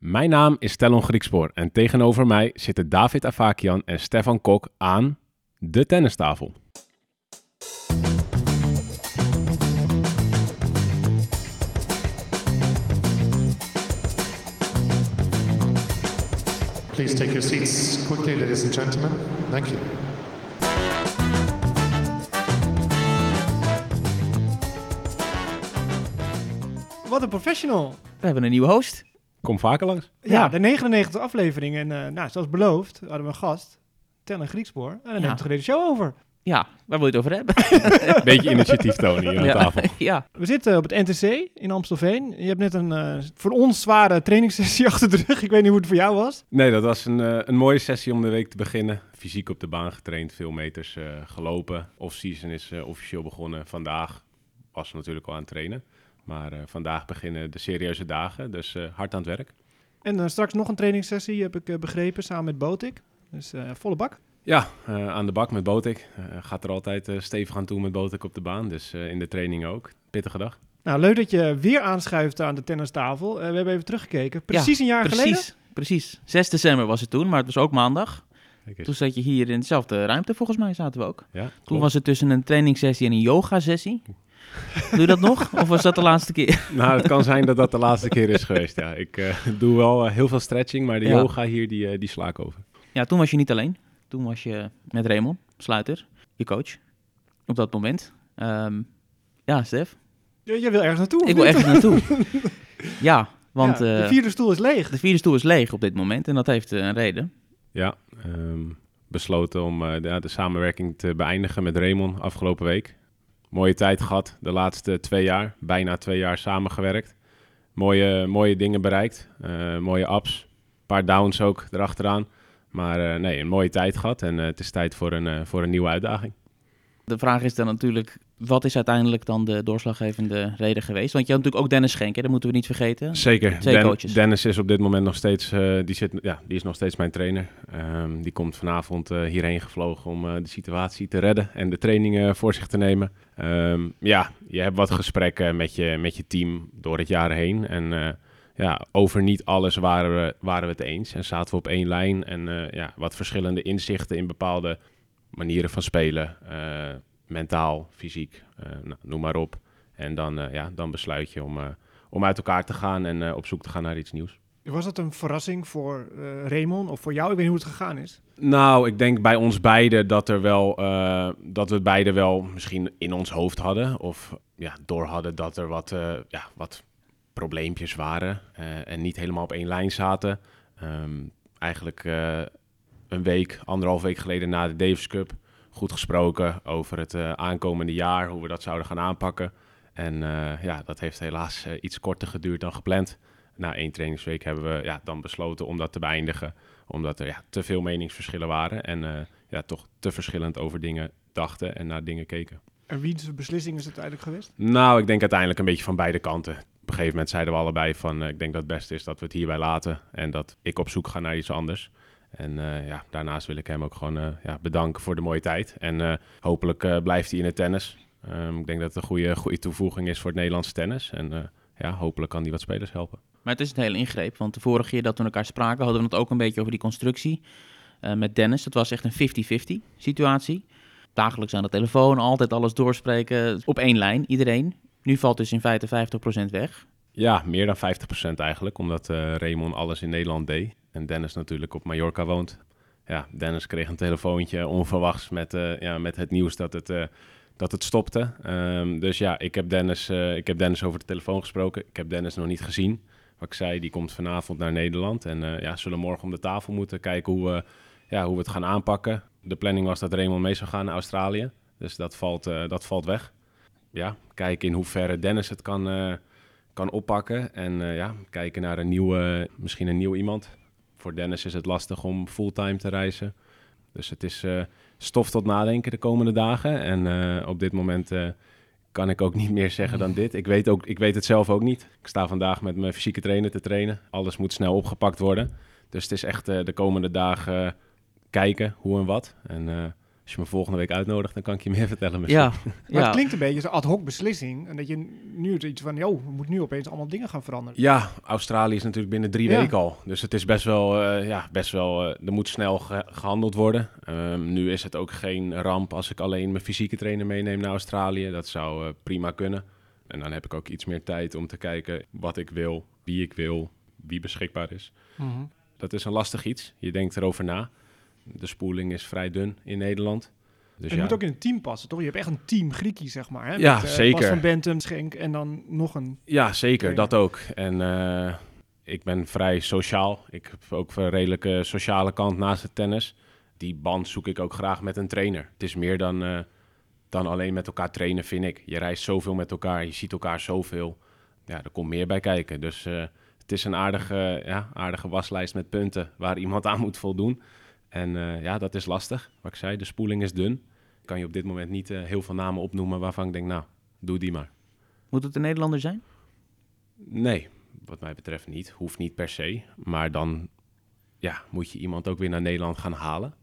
Mijn naam is Stellon Griekspoor en tegenover mij zitten David Avakian en Stefan Kok aan de tennistafel. Please take your seats quickly, ladies and gentlemen. Thank you. Wat een professional. We hebben een nieuwe host. Kom vaker langs. Ja, Ja. de 99 aflevering. En eh, nou, zoals beloofd hadden we een gast, Tellen Griekspoor. En dan Ja. neemt toch deze show over. Ja, waar wil je het over hebben? Beetje initiatief tonen hier aan ja. tafel. ja. We zitten op het NTC in Amstelveen. Je hebt net een eh, voor ons zware trainingssessie achter de rug. Ik weet niet hoe het voor jou was. Nee, dat was een, eh, een mooie sessie om de week te beginnen. Fysiek op de baan getraind, veel meters eh, gelopen. Off-season is eh, officieel begonnen. Vandaag was natuurlijk al aan het trainen. Maar eh, vandaag beginnen de serieuze dagen, dus eh, hard aan het werk. En eh, straks nog een trainingssessie, heb ik eh, begrepen, samen met Botik. Dus eh, volle bak. Ja, eh, aan de bak met Botik. Eh, gaat er altijd eh, stevig aan toe met Botik op de baan. Dus eh, in de training ook. Pittige dag. Nou, leuk dat je weer aanschuift aan de tennistafel. Eh, we hebben even teruggekeken. Precies een jaar geleden. Precies, precies. 6 december was het toen, maar het was ook maandag. Toen zat je hier in dezelfde ruimte, volgens mij zaten we ook. Ja, Toen was het tussen een trainingssessie en een yoga-sessie. Doe je dat nog? Of was dat de laatste keer? Nou, het kan zijn dat dat de laatste keer is geweest. Ja, ik eh, doe wel eh, heel veel stretching, maar de Ja. yoga hier, die, eh, die sla ik over. Ja, toen was je niet alleen. Toen was je met Raymond Sluiter, je coach, op dat moment. Ehm, ja, Stef, Je, je wil ergens naartoe. ik wil ergens naartoe. ja, want Ja, de vierde stoel is leeg. de vierde stoel is leeg op dit moment en dat heeft een reden. Ja, ehm, besloten om eh, de, de samenwerking te beëindigen met Raymond afgelopen week. Mooie tijd gehad, de laatste twee jaar. Bijna twee jaar samengewerkt. Mooie, mooie dingen bereikt. eh, mooie ups. Een paar downs ook erachteraan. Maar eh, nee, een mooie tijd gehad. En eh, het is tijd voor een, voor een nieuwe uitdaging. De vraag is dan natuurlijk, wat is uiteindelijk dan de doorslaggevende reden geweest? Want je had natuurlijk ook Dennis Schenk, hè? dat moeten we niet vergeten. Zeker. Twee Den- coaches. Dennis is op dit moment nog steeds, eh, die, zit, ja, die is nog steeds mijn trainer. Ehm, die komt vanavond eh, hierheen gevlogen om eh, de situatie te redden en de trainingen voor zich te nemen. Ehm, ja, je hebt wat gesprekken met je, met je team door het jaar heen. En ja, over niet alles waren we, waren we het eens. En zaten we op één lijn. En ja, wat verschillende inzichten in bepaalde manieren van spelen. Mentaal, fysiek, eh, nou, noem maar op. En dan, eh, ja, dan besluit je om, eh, om uit elkaar te gaan en op zoek te gaan naar iets nieuws. Was dat een verrassing voor eh Raymond of voor jou? Ik weet niet hoe het gegaan is. Nou, ik denk bij ons beiden dat, er wel, dat we het beiden wel misschien in ons hoofd hadden. Of ja, door hadden dat er wat, ja, wat probleempjes waren en niet helemaal op één lijn zaten. Ehm, eigenlijk een week, anderhalf week geleden na de Davis Cup goed gesproken over het eh, aankomende jaar, hoe we dat zouden gaan aanpakken. En eh, ja, dat heeft helaas eh, iets korter geduurd dan gepland. Na één trainingsweek hebben we ja, dan besloten om dat te beëindigen omdat er ja, te veel meningsverschillen waren en ja, toch te verschillend over dingen dachten en naar dingen keken. En wiens beslissing is het uiteindelijk geweest? Nou, ik denk uiteindelijk een beetje van beide kanten. Op een gegeven moment zeiden we allebei van, ik denk dat het beste is dat we het hierbij laten en dat ik op zoek ga naar iets anders. En eh, ja, daarnaast wil ik hem ook gewoon eh, ja, bedanken voor de mooie tijd. En eh, hopelijk blijft hij in het tennis. Ehm, ik denk dat het een goede, goede toevoeging is voor het Nederlandse tennis. En ja, hopelijk kan hij wat spelers helpen. Maar het is een hele ingreep, want de vorige keer dat we elkaar spraken hadden we het ook een beetje over die constructie met Dennis. Het was echt een 50-50 situatie. Dagelijks aan de telefoon, altijd alles doorspreken, op één lijn, iedereen. Nu valt dus in feite 50% weg. Ja, meer dan 50% eigenlijk, omdat Raymond alles in Nederland deed. En Dennis natuurlijk op Mallorca woont. Ja, Dennis kreeg een telefoontje onverwachts met, eh, ja, met het nieuws dat het, eh, dat het stopte. Ehm, dus ja, ik heb, Dennis, eh, ik heb Dennis over de telefoon gesproken. Ik heb Dennis nog niet gezien. Wat ik zei, die komt vanavond naar Nederland. En eh, ja, zullen morgen om de tafel moeten kijken hoe we, ja, hoe we het gaan aanpakken. De planning was dat Raymond mee zou gaan naar Australië. Dus dat valt, dat valt weg. Ja, kijken in hoeverre Dennis het kan, kan oppakken. En ja, kijken naar een nieuwe, misschien een nieuw iemand. Voor Dennis is het lastig om fulltime te reizen. Dus het is eh, stof tot nadenken de komende dagen. En eh, op dit moment eh, kan ik ook niet meer zeggen dan dit. Ik weet, ook, ik weet het zelf ook niet. Ik sta vandaag met mijn fysieke trainer te trainen. Alles moet snel opgepakt worden. Dus het is echt de komende dagen kijken hoe en wat. En Als je me volgende week uitnodigt, dan kan ik je meer vertellen misschien. Ja, Maar ja. het klinkt een beetje als een ad hoc beslissing. En dat je nu iets van, joh, we moeten nu opeens allemaal dingen gaan veranderen. Ja, Australië is natuurlijk binnen drie Ja. weken al. Dus het is best wel, eh, ja, best wel eh, er moet snel ge- gehandeld worden. Ehm, nu is het ook geen ramp als ik alleen mijn fysieke trainer meeneem naar Australië. Dat zou eh, prima kunnen. En dan heb ik ook iets meer tijd om te kijken wat ik wil, wie ik wil, wie beschikbaar is. Mhm. Dat is een lastig iets. Je denkt erover na. De spoeling is vrij dun in Nederland. Dus ja, moet ook in een team passen, toch? Je hebt echt een team Griekie, zeg maar. Hè? Ja, Met, eh, zeker. Bas van Schenk en dan nog een... Ja, zeker, trainer. dat ook. En eh, ik ben vrij sociaal. Ik heb ook een redelijke sociale kant naast het tennis. Die band zoek ik ook graag met een trainer. Het is meer dan, eh, dan alleen met elkaar trainen, vind ik. Je reist zoveel met elkaar, je ziet elkaar zoveel. Ja, er komt meer bij kijken. Dus het is een aardige, ja, aardige waslijst met punten waar iemand aan moet voldoen. En eh, ja, dat is lastig. Wat ik zei, de spoeling is dun. Kan je op dit moment niet eh, heel veel namen opnoemen waarvan ik denk, nou, doe die maar. Moet het een Nederlander zijn? Nee, wat mij betreft niet. Hoeft niet per se. Maar dan ja, moet je iemand ook weer naar Nederland gaan halen.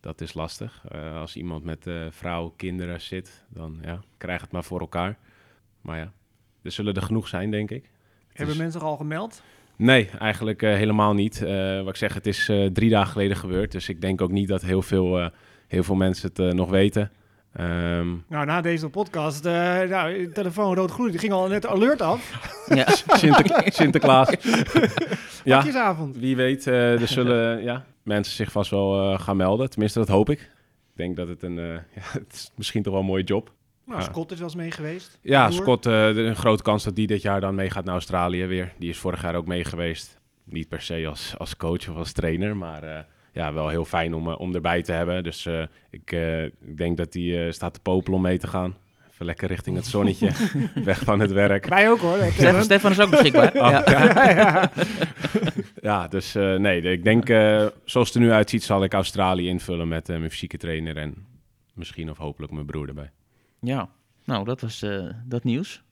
Dat is lastig. Eh, als iemand met eh vrouw, kinderen zit, dan ja, krijg het maar voor elkaar. Maar ja, er zullen er genoeg zijn, denk ik. Het Hebben is- mensen zich al gemeld? Nee, eigenlijk eh, helemaal niet. Eh, wat ik zeg, het is eh, drie dagen geleden gebeurd. Dus ik denk ook niet dat heel veel, eh, heel veel mensen het eh, nog weten. Ehm, Nou, na deze podcast, eh nou, telefoon rood-groen, die ging al net alert af. Ja. Sinter- Sinterklaas. ja, Pakjesavond. Wie weet, eh, er zullen ja, mensen zich vast wel eh, gaan melden. Tenminste, dat hoop ik. Ik denk dat het een, eh, ja, het is misschien toch wel een mooie job. Nou, Ja. Scott is wel eens mee geweest. Ja, Broer. Scott, eh, is een grote kans dat die dit jaar dan meegaat naar Australië weer. Die is vorig jaar ook mee geweest. Niet per se als, als coach of als trainer, maar eh, ja, wel heel fijn om, eh, om erbij te hebben. Dus eh, ik, eh, ik denk dat hij staat te popelen om mee te gaan. Even lekker richting het zonnetje, weg van het werk. Wij ook hoor. Stefan, Stefan is ook beschikbaar. Oh, ja. ja, ja. Ja, dus eh, nee, ik denk eh, zoals het er nu uitziet zal ik Australië invullen met mijn fysieke trainer en misschien of hopelijk mijn broer erbij. Ja. Nou, dat was eh, dat nieuws.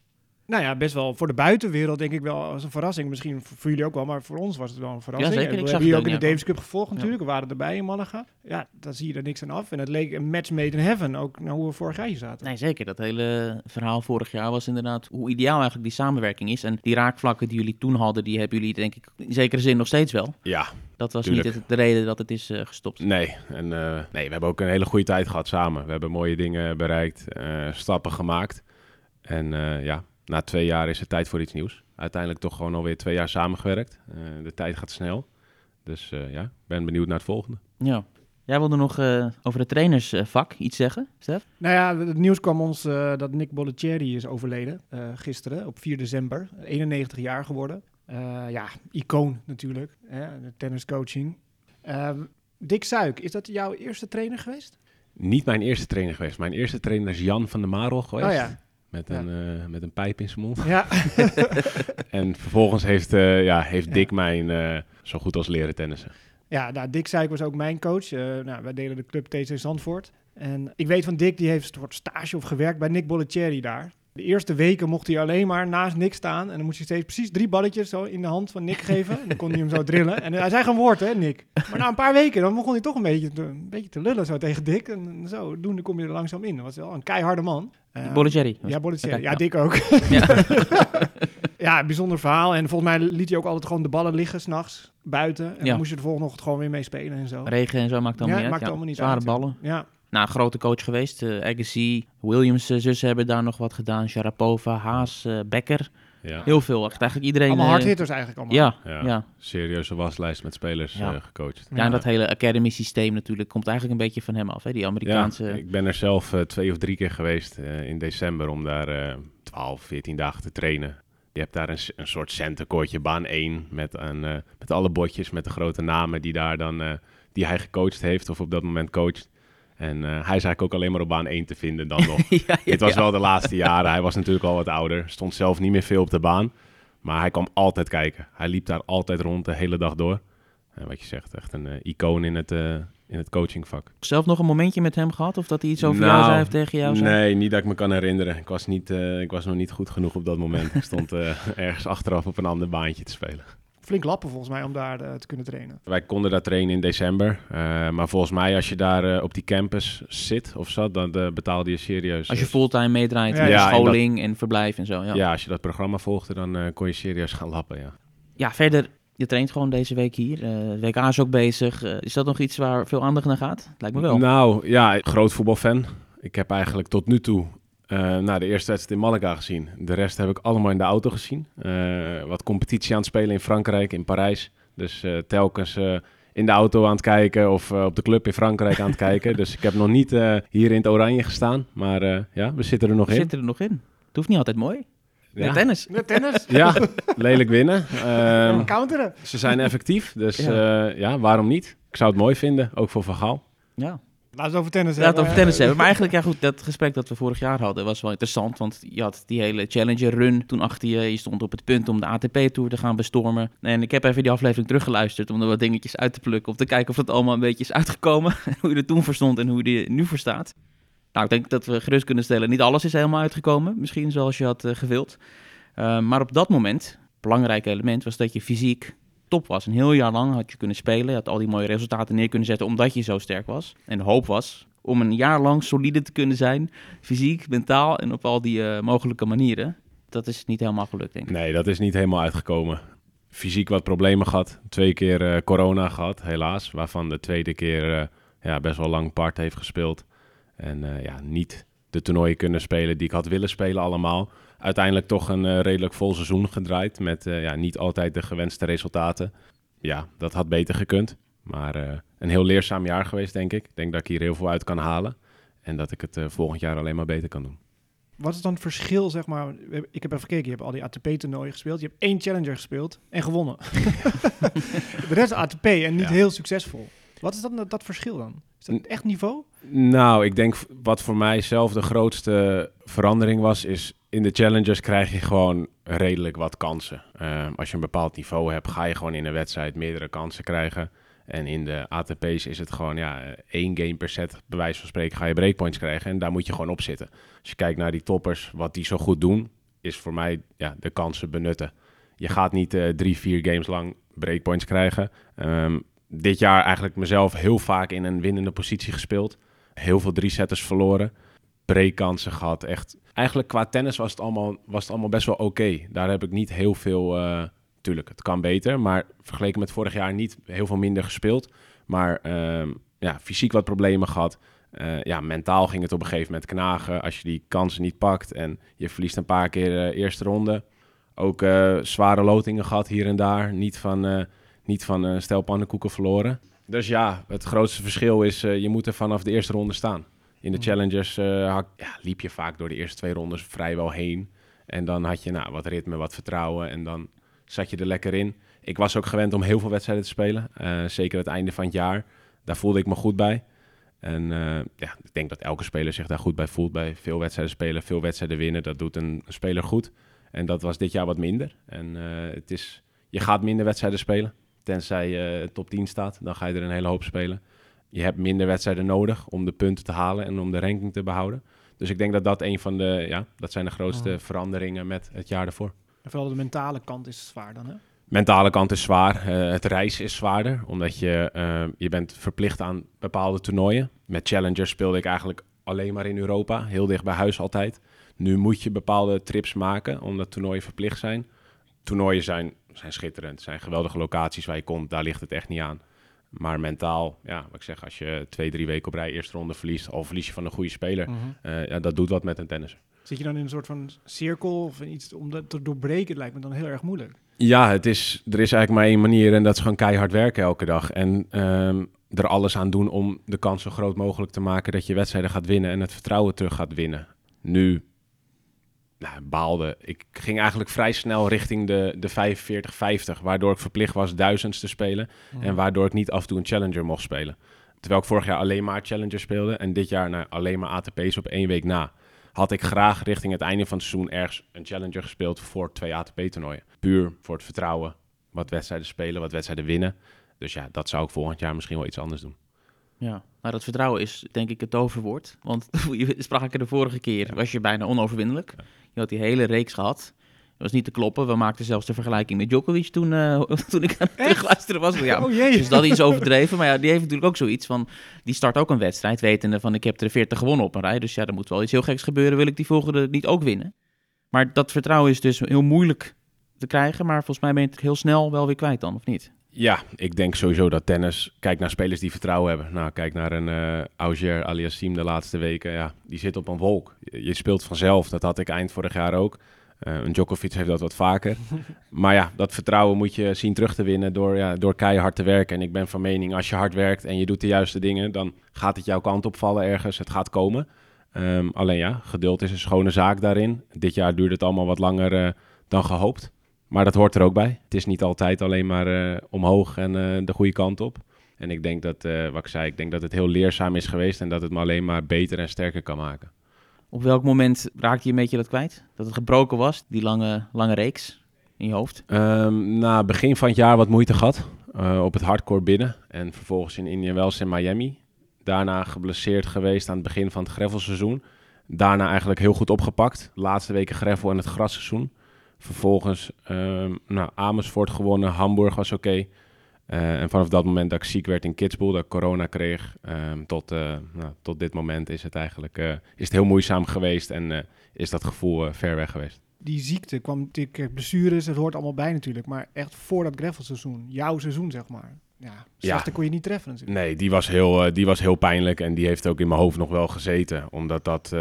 Nou ja, best wel voor de buitenwereld denk ik wel als een verrassing. Misschien voor voor jullie ook wel, maar voor ons was het wel een verrassing. Ja, zeker. En We hebben jullie ook in de Davis Cup gevolgd natuurlijk. We waren erbij in Malaga. Ja, dan zie je er niks aan af. En het leek een match made in heaven, ook naar hoe we vorig jaar hier zaten. Nee, zeker. Dat hele verhaal vorig jaar was inderdaad hoe ideaal eigenlijk die samenwerking is. En die raakvlakken die jullie toen hadden, die hebben jullie denk ik in zekere zin nog steeds wel. Ja, Dat was Tuurlijk. niet het- de reden dat het is eh, gestopt. nee. En eh, nee, we hebben ook een hele goede tijd gehad samen. We hebben mooie dingen bereikt, eh, stappen gemaakt. En eh, ja, na twee jaar is het tijd voor iets nieuws. Uiteindelijk toch gewoon alweer twee jaar samengewerkt. Eh, de tijd gaat snel. Dus eh, ja, ik ben benieuwd naar het volgende. Ja. Jij wilde nog eh, over het trainersvak iets zeggen, Stef? Nou ja, het nieuws kwam ons eh, dat Nick Bollettieri is overleden eh, gisteren op 4 december. 91 jaar geworden. Eh, ja, icoon natuurlijk, hè, de tenniscoaching. Ehm Dick Suik, is dat jouw eerste trainer geweest? Niet mijn eerste trainer geweest. Mijn eerste trainer is Jan van der Marel geweest. Oh ja. Met, Ja. een, eh, met een pijp in zijn mond. Ja, En vervolgens heeft, eh, ja, heeft Dick mij eh, zo goed als leren tennissen. ja nou, Dick Suik was ook mijn coach. Nou, wij delen de club TC Zandvoort. En ik weet van Dick, die heeft een soort stage of gewerkt bij Nick Bollettieri daar. De eerste weken mocht hij alleen maar naast Nick staan. En dan moest hij steeds precies drie balletjes zo in de hand van Nick geven. En dan kon hij hem zo drillen. En hij zei geen woord, hè, Nick. Maar na een paar weken, dan begon hij toch een beetje te, een beetje te lullen zo tegen Dick. En zo, doen, dan kom je er langzaam in. Dat was wel een keiharde man. Bollettieri. Ja. Oké, ja, ja. Dick ook. Ja. Ja, bijzonder verhaal. En volgens mij liet hij ook altijd gewoon de ballen liggen s'nachts buiten. En Ja. dan moest je de volgende ochtend gewoon weer mee spelen en zo. Regen en zo maakt allemaal Ja, niet uit. maakt ja. allemaal niet Zware uit, ballen. Ja, Nou, grote coach geweest. eh Agassi, Williams eh, zussen hebben daar nog wat gedaan. Sharapova, Haas, eh, Becker. Ja, Heel veel. Echt eigenlijk iedereen. allemaal eh, hardhitters eigenlijk allemaal. Ja, Ja. ja. ja. serieuze waslijst met spelers Ja. eh, gecoacht. en dat hele academy systeem natuurlijk komt eigenlijk een beetje van hem af. Hè? Die Amerikaanse... Ja, ik ben er zelf eh, twee of drie keer geweest eh, in december om daar eh 12, 14 dagen te trainen. Je hebt daar een, een soort centercourtje, baan 1, met, een, eh, met alle bordjes, met de grote namen die, daar dan, eh, die hij gecoacht heeft of op dat moment coacht. En eh, hij is eigenlijk ook alleen maar op baan 1 te vinden dan nog. ja, ja, Dit was ja. wel de laatste jaren. Hij was natuurlijk al wat ouder. Stond zelf niet meer veel op de baan. Maar hij kwam altijd kijken. Hij liep daar altijd rond de hele dag door. En wat je zegt, echt een eh, icoon in het, eh, in het coachingvak. Zelf nog een momentje met hem gehad? Of dat hij iets over Nou, jou zei of tegen jou zei? Nee, niet dat ik me kan herinneren. Ik was, niet, ik was nog niet goed genoeg op dat moment. ik stond ergens achteraf op een ander baantje te spelen. Flink lappen volgens mij om daar eh, te kunnen trainen. Wij konden daar trainen in december. eh, maar volgens mij, als je daar eh, op die campus zit of zat, dan betaalde je serieus. Als je fulltime meedraait Ja, met ja, en scholing en, verblijf en zo. Ja. ja. als je dat programma volgde, dan kon je serieus gaan lappen. Ja. ja, verder, je traint gewoon deze week hier. Eh WK is ook bezig. Is dat nog iets waar veel aandacht naar gaat? Lijkt me wel. Nou ja, groot voetbalfan. Ik heb eigenlijk tot nu toe eh nou, de eerste wedstrijd in Malaga gezien. De rest heb ik allemaal in de auto gezien. Eh, wat competitie aan het spelen in Frankrijk, in Parijs. Dus eh, telkens eh, in de auto aan het kijken of eh, op de club in Frankrijk aan het kijken. Dus ik heb nog niet eh, hier in het oranje gestaan. Maar eh, ja, we zitten er nog We in. zitten er nog in. Het hoeft niet altijd mooi. Ja. Tennis. Met tennis. ja lelijk winnen. Ehm, counteren. ze zijn effectief, dus Ja. ja. ja, waarom niet? Ik zou het mooi vinden, ook voor Van Gaal. Ja. Laten we het over tennis Laten hebben. over tennis hebben. Maar eigenlijk, ja goed, dat gesprek dat we vorig jaar hadden was wel interessant. Want je had die hele Challenger run toen achter je. Je stond op het punt om de ATP-tour te gaan bestormen. En ik heb even die aflevering teruggeluisterd om er wat dingetjes uit te plukken. Om te kijken of dat allemaal een beetje is uitgekomen. hoe je er toen voor stond en hoe je er nu voor staat. Nou, ik denk dat we gerust kunnen stellen, niet alles is helemaal uitgekomen. Misschien zoals je had eh, gewild. Uh, maar op dat moment, belangrijk element, was dat je fysiek top was. Een heel jaar lang had je kunnen spelen. Je had al die mooie resultaten neer kunnen zetten omdat je zo sterk was. En de hoop was om een jaar lang solide te kunnen zijn. Fysiek, mentaal en op al die uh, mogelijke manieren. Dat is niet helemaal gelukt, denk ik. Nee, dat is niet helemaal uitgekomen. Fysiek wat problemen gehad. Twee keer uh, corona gehad, helaas. Waarvan de tweede keer uh, ja, best wel lang part heeft gespeeld. En ja, niet de toernooien kunnen spelen die ik had willen spelen allemaal. Uiteindelijk toch een uh, redelijk vol seizoen gedraaid. Met uh, ja, niet altijd de gewenste resultaten. Ja, dat had beter gekund. Maar uh, een heel leerzaam jaar geweest, denk ik. Ik denk dat ik hier heel veel uit kan halen. En dat ik het volgend jaar alleen maar beter kan doen. Wat is dan het verschil, zeg maar? Ik heb even gekeken, je hebt al die ATP-toernooien gespeeld. Je hebt één Challenger gespeeld en gewonnen. de rest ATP en niet ja. heel succesvol. Wat is dan dat, dat verschil dan? Is dat echt niveau? Nou, ik denk wat voor mij zelf de grootste verandering was, is in de challengers krijg je gewoon redelijk wat kansen. Uh, als je een bepaald niveau hebt, ga je gewoon in een wedstrijd meerdere kansen krijgen. En in de ATP's is het gewoon, ja, één game per set, bij wijze van spreken, ga je breakpoints krijgen. En daar moet je gewoon op zitten. Als je kijkt naar die toppers, wat die zo goed doen, is voor mij ja, de kansen benutten. Je gaat niet uh, drie, vier games lang breakpoints krijgen. Um, dit jaar eigenlijk mezelf heel vaak in een winnende positie gespeeld. Heel veel drie-setters verloren. Breakkansen gehad. Echt. Eigenlijk qua tennis was het allemaal, was het allemaal best wel oké. Daar heb ik niet heel veel... Uh, tuurlijk, het kan beter. Maar vergeleken met vorig jaar niet heel veel minder gespeeld. Maar uh, ja, fysiek wat problemen gehad. Uh, ja, mentaal ging het op een gegeven moment knagen. Als je die kansen niet pakt en je verliest een paar keer de eerste ronde. Ook zware lotingen gehad hier en daar. Niet van niet van een stel pannenkoeken verloren. Dus ja, het grootste verschil is, uh, je moet er vanaf de eerste ronde staan. In de challengers uh, ja, liep je vaak door de eerste twee rondes vrijwel heen. En dan had je nou, wat ritme, wat vertrouwen en dan zat je er lekker in. Ik was ook gewend om heel veel wedstrijden te spelen. Zeker het einde van het jaar. Daar voelde ik me goed bij. En ja, ik denk dat elke speler zich daar goed bij voelt. Bij veel wedstrijden spelen, veel wedstrijden winnen. Dat doet een, een speler goed. En dat was dit jaar wat minder. En het is, je gaat minder wedstrijden spelen. Tenzij je top 10 staat, dan ga je er een hele hoop spelen. Je hebt minder wedstrijden nodig om de punten te halen en om de ranking te behouden. Dus ik denk dat dat een van de, ja, dat zijn de grootste Oh. veranderingen met het jaar ervoor. En vooral de mentale kant is zwaar dan, hè? Mentale kant is zwaar. Uh, het reizen is zwaarder, omdat je, uh, je bent verplicht aan bepaalde toernooien. Met Challengers speelde ik eigenlijk alleen maar in Europa, heel dicht bij huis altijd. Nu moet je bepaalde trips maken, omdat toernooien verplicht zijn. Toernooien zijn zijn schitterend. Het zijn geweldige locaties waar je komt. Daar ligt het echt niet aan. Maar mentaal, ja, wat ik zeg, als je twee, drie weken op rij eerste ronde verliest, al verlies je van een goede speler, Mhm. uh, ja, dat doet wat met een tennisser. Zit je dan in een soort van cirkel of iets om dat te doorbreken? lijkt me dan heel erg moeilijk. Ja, het is, er is eigenlijk maar één manier en dat is gewoon keihard werken elke dag. En um, er alles aan doen om de kans zo groot mogelijk te maken dat je wedstrijden gaat winnen en het vertrouwen terug gaat winnen. Nu nou, baalde. Ik ging eigenlijk vrij snel richting de, de 45, 50, waardoor ik verplicht was duizends te spelen. Mhm. En waardoor ik niet af en toe een challenger mocht spelen. Terwijl ik vorig jaar alleen maar challenger speelde en dit jaar nou, alleen maar ATP's op één week na. Had ik graag richting het einde van het seizoen ergens een challenger gespeeld voor twee ATP-toernooien. Puur voor het vertrouwen. Wat wedstrijden spelen, wat wedstrijden winnen. Dus ja, dat zou ik volgend jaar misschien wel iets anders doen. Ja, maar dat vertrouwen is denk ik het toverwoord. Want je sprak er de vorige keer, was je bijna onoverwinnelijk. Je had die hele reeks gehad. Je was niet te kloppen. We maakten zelfs de vergelijking met Djokovic toen, eh, toen ik aan het terugluisteren was. Ja, Oh jee. dus dat is overdreven. Maar ja, die heeft natuurlijk ook zoiets van... Die start ook een wedstrijd, wetende van ik heb er 40 gewonnen op een rij. Dus ja, er moet wel iets heel geks gebeuren. Wil ik die volgende niet ook winnen? Maar dat vertrouwen is dus heel moeilijk te krijgen. Maar volgens mij ben je het heel snel wel weer kwijt dan, of niet? Ja, ik denk sowieso dat tennis... Kijk naar spelers die vertrouwen hebben. Nou, kijk naar een eh Auger Aliassime de laatste weken. Ja, die zit op een wolk. Je, je speelt vanzelf. Dat had ik eind vorig jaar ook. Eh, een Djokovic heeft dat wat vaker. maar ja, dat vertrouwen moet je zien terug te winnen door, ja, door keihard te werken. En ik ben van mening, als je hard werkt en je doet de juiste dingen... dan gaat het jouw kant opvallen ergens. Het gaat komen. Ehm, alleen ja, geduld is een schone zaak daarin. Dit jaar duurde het allemaal wat langer eh, dan gehoopt. Maar dat hoort er ook bij. Het is niet altijd alleen maar eh, omhoog en eh, de goede kant op. En ik denk dat, eh, wat ik zei, ik denk dat het heel leerzaam is geweest en dat het me alleen maar beter en sterker kan maken. Op welk moment raakte je een beetje dat kwijt? Dat het gebroken was, die lange, lange reeks in je hoofd? Ehm, na begin van het jaar wat moeite gehad eh, op het hardcore binnen en vervolgens in Indian Wells in Miami. Daarna geblesseerd geweest aan het begin van het greffelseizoen. Daarna eigenlijk heel goed opgepakt. Laatste weken greffel en het grasseizoen. Vervolgens ehm, nou, Amersfoort gewonnen, Hamburg was oké. Eh, en vanaf dat moment dat ik ziek werd in Kitzbühel, dat ik corona kreeg, ehm, tot, eh, nou, tot dit moment is het eigenlijk eh, is het heel moeizaam geweest en is dat gevoel ver weg geweest. Die ziekte kwam natuurlijk, blessures, het hoort allemaal bij natuurlijk. Maar echt voor dat greffelseizoen, jouw seizoen zeg maar. Ja, slechter kon je niet treffen natuurlijk. Nee, die was, heel, die was heel pijnlijk en die heeft ook in mijn hoofd nog wel gezeten. Omdat dat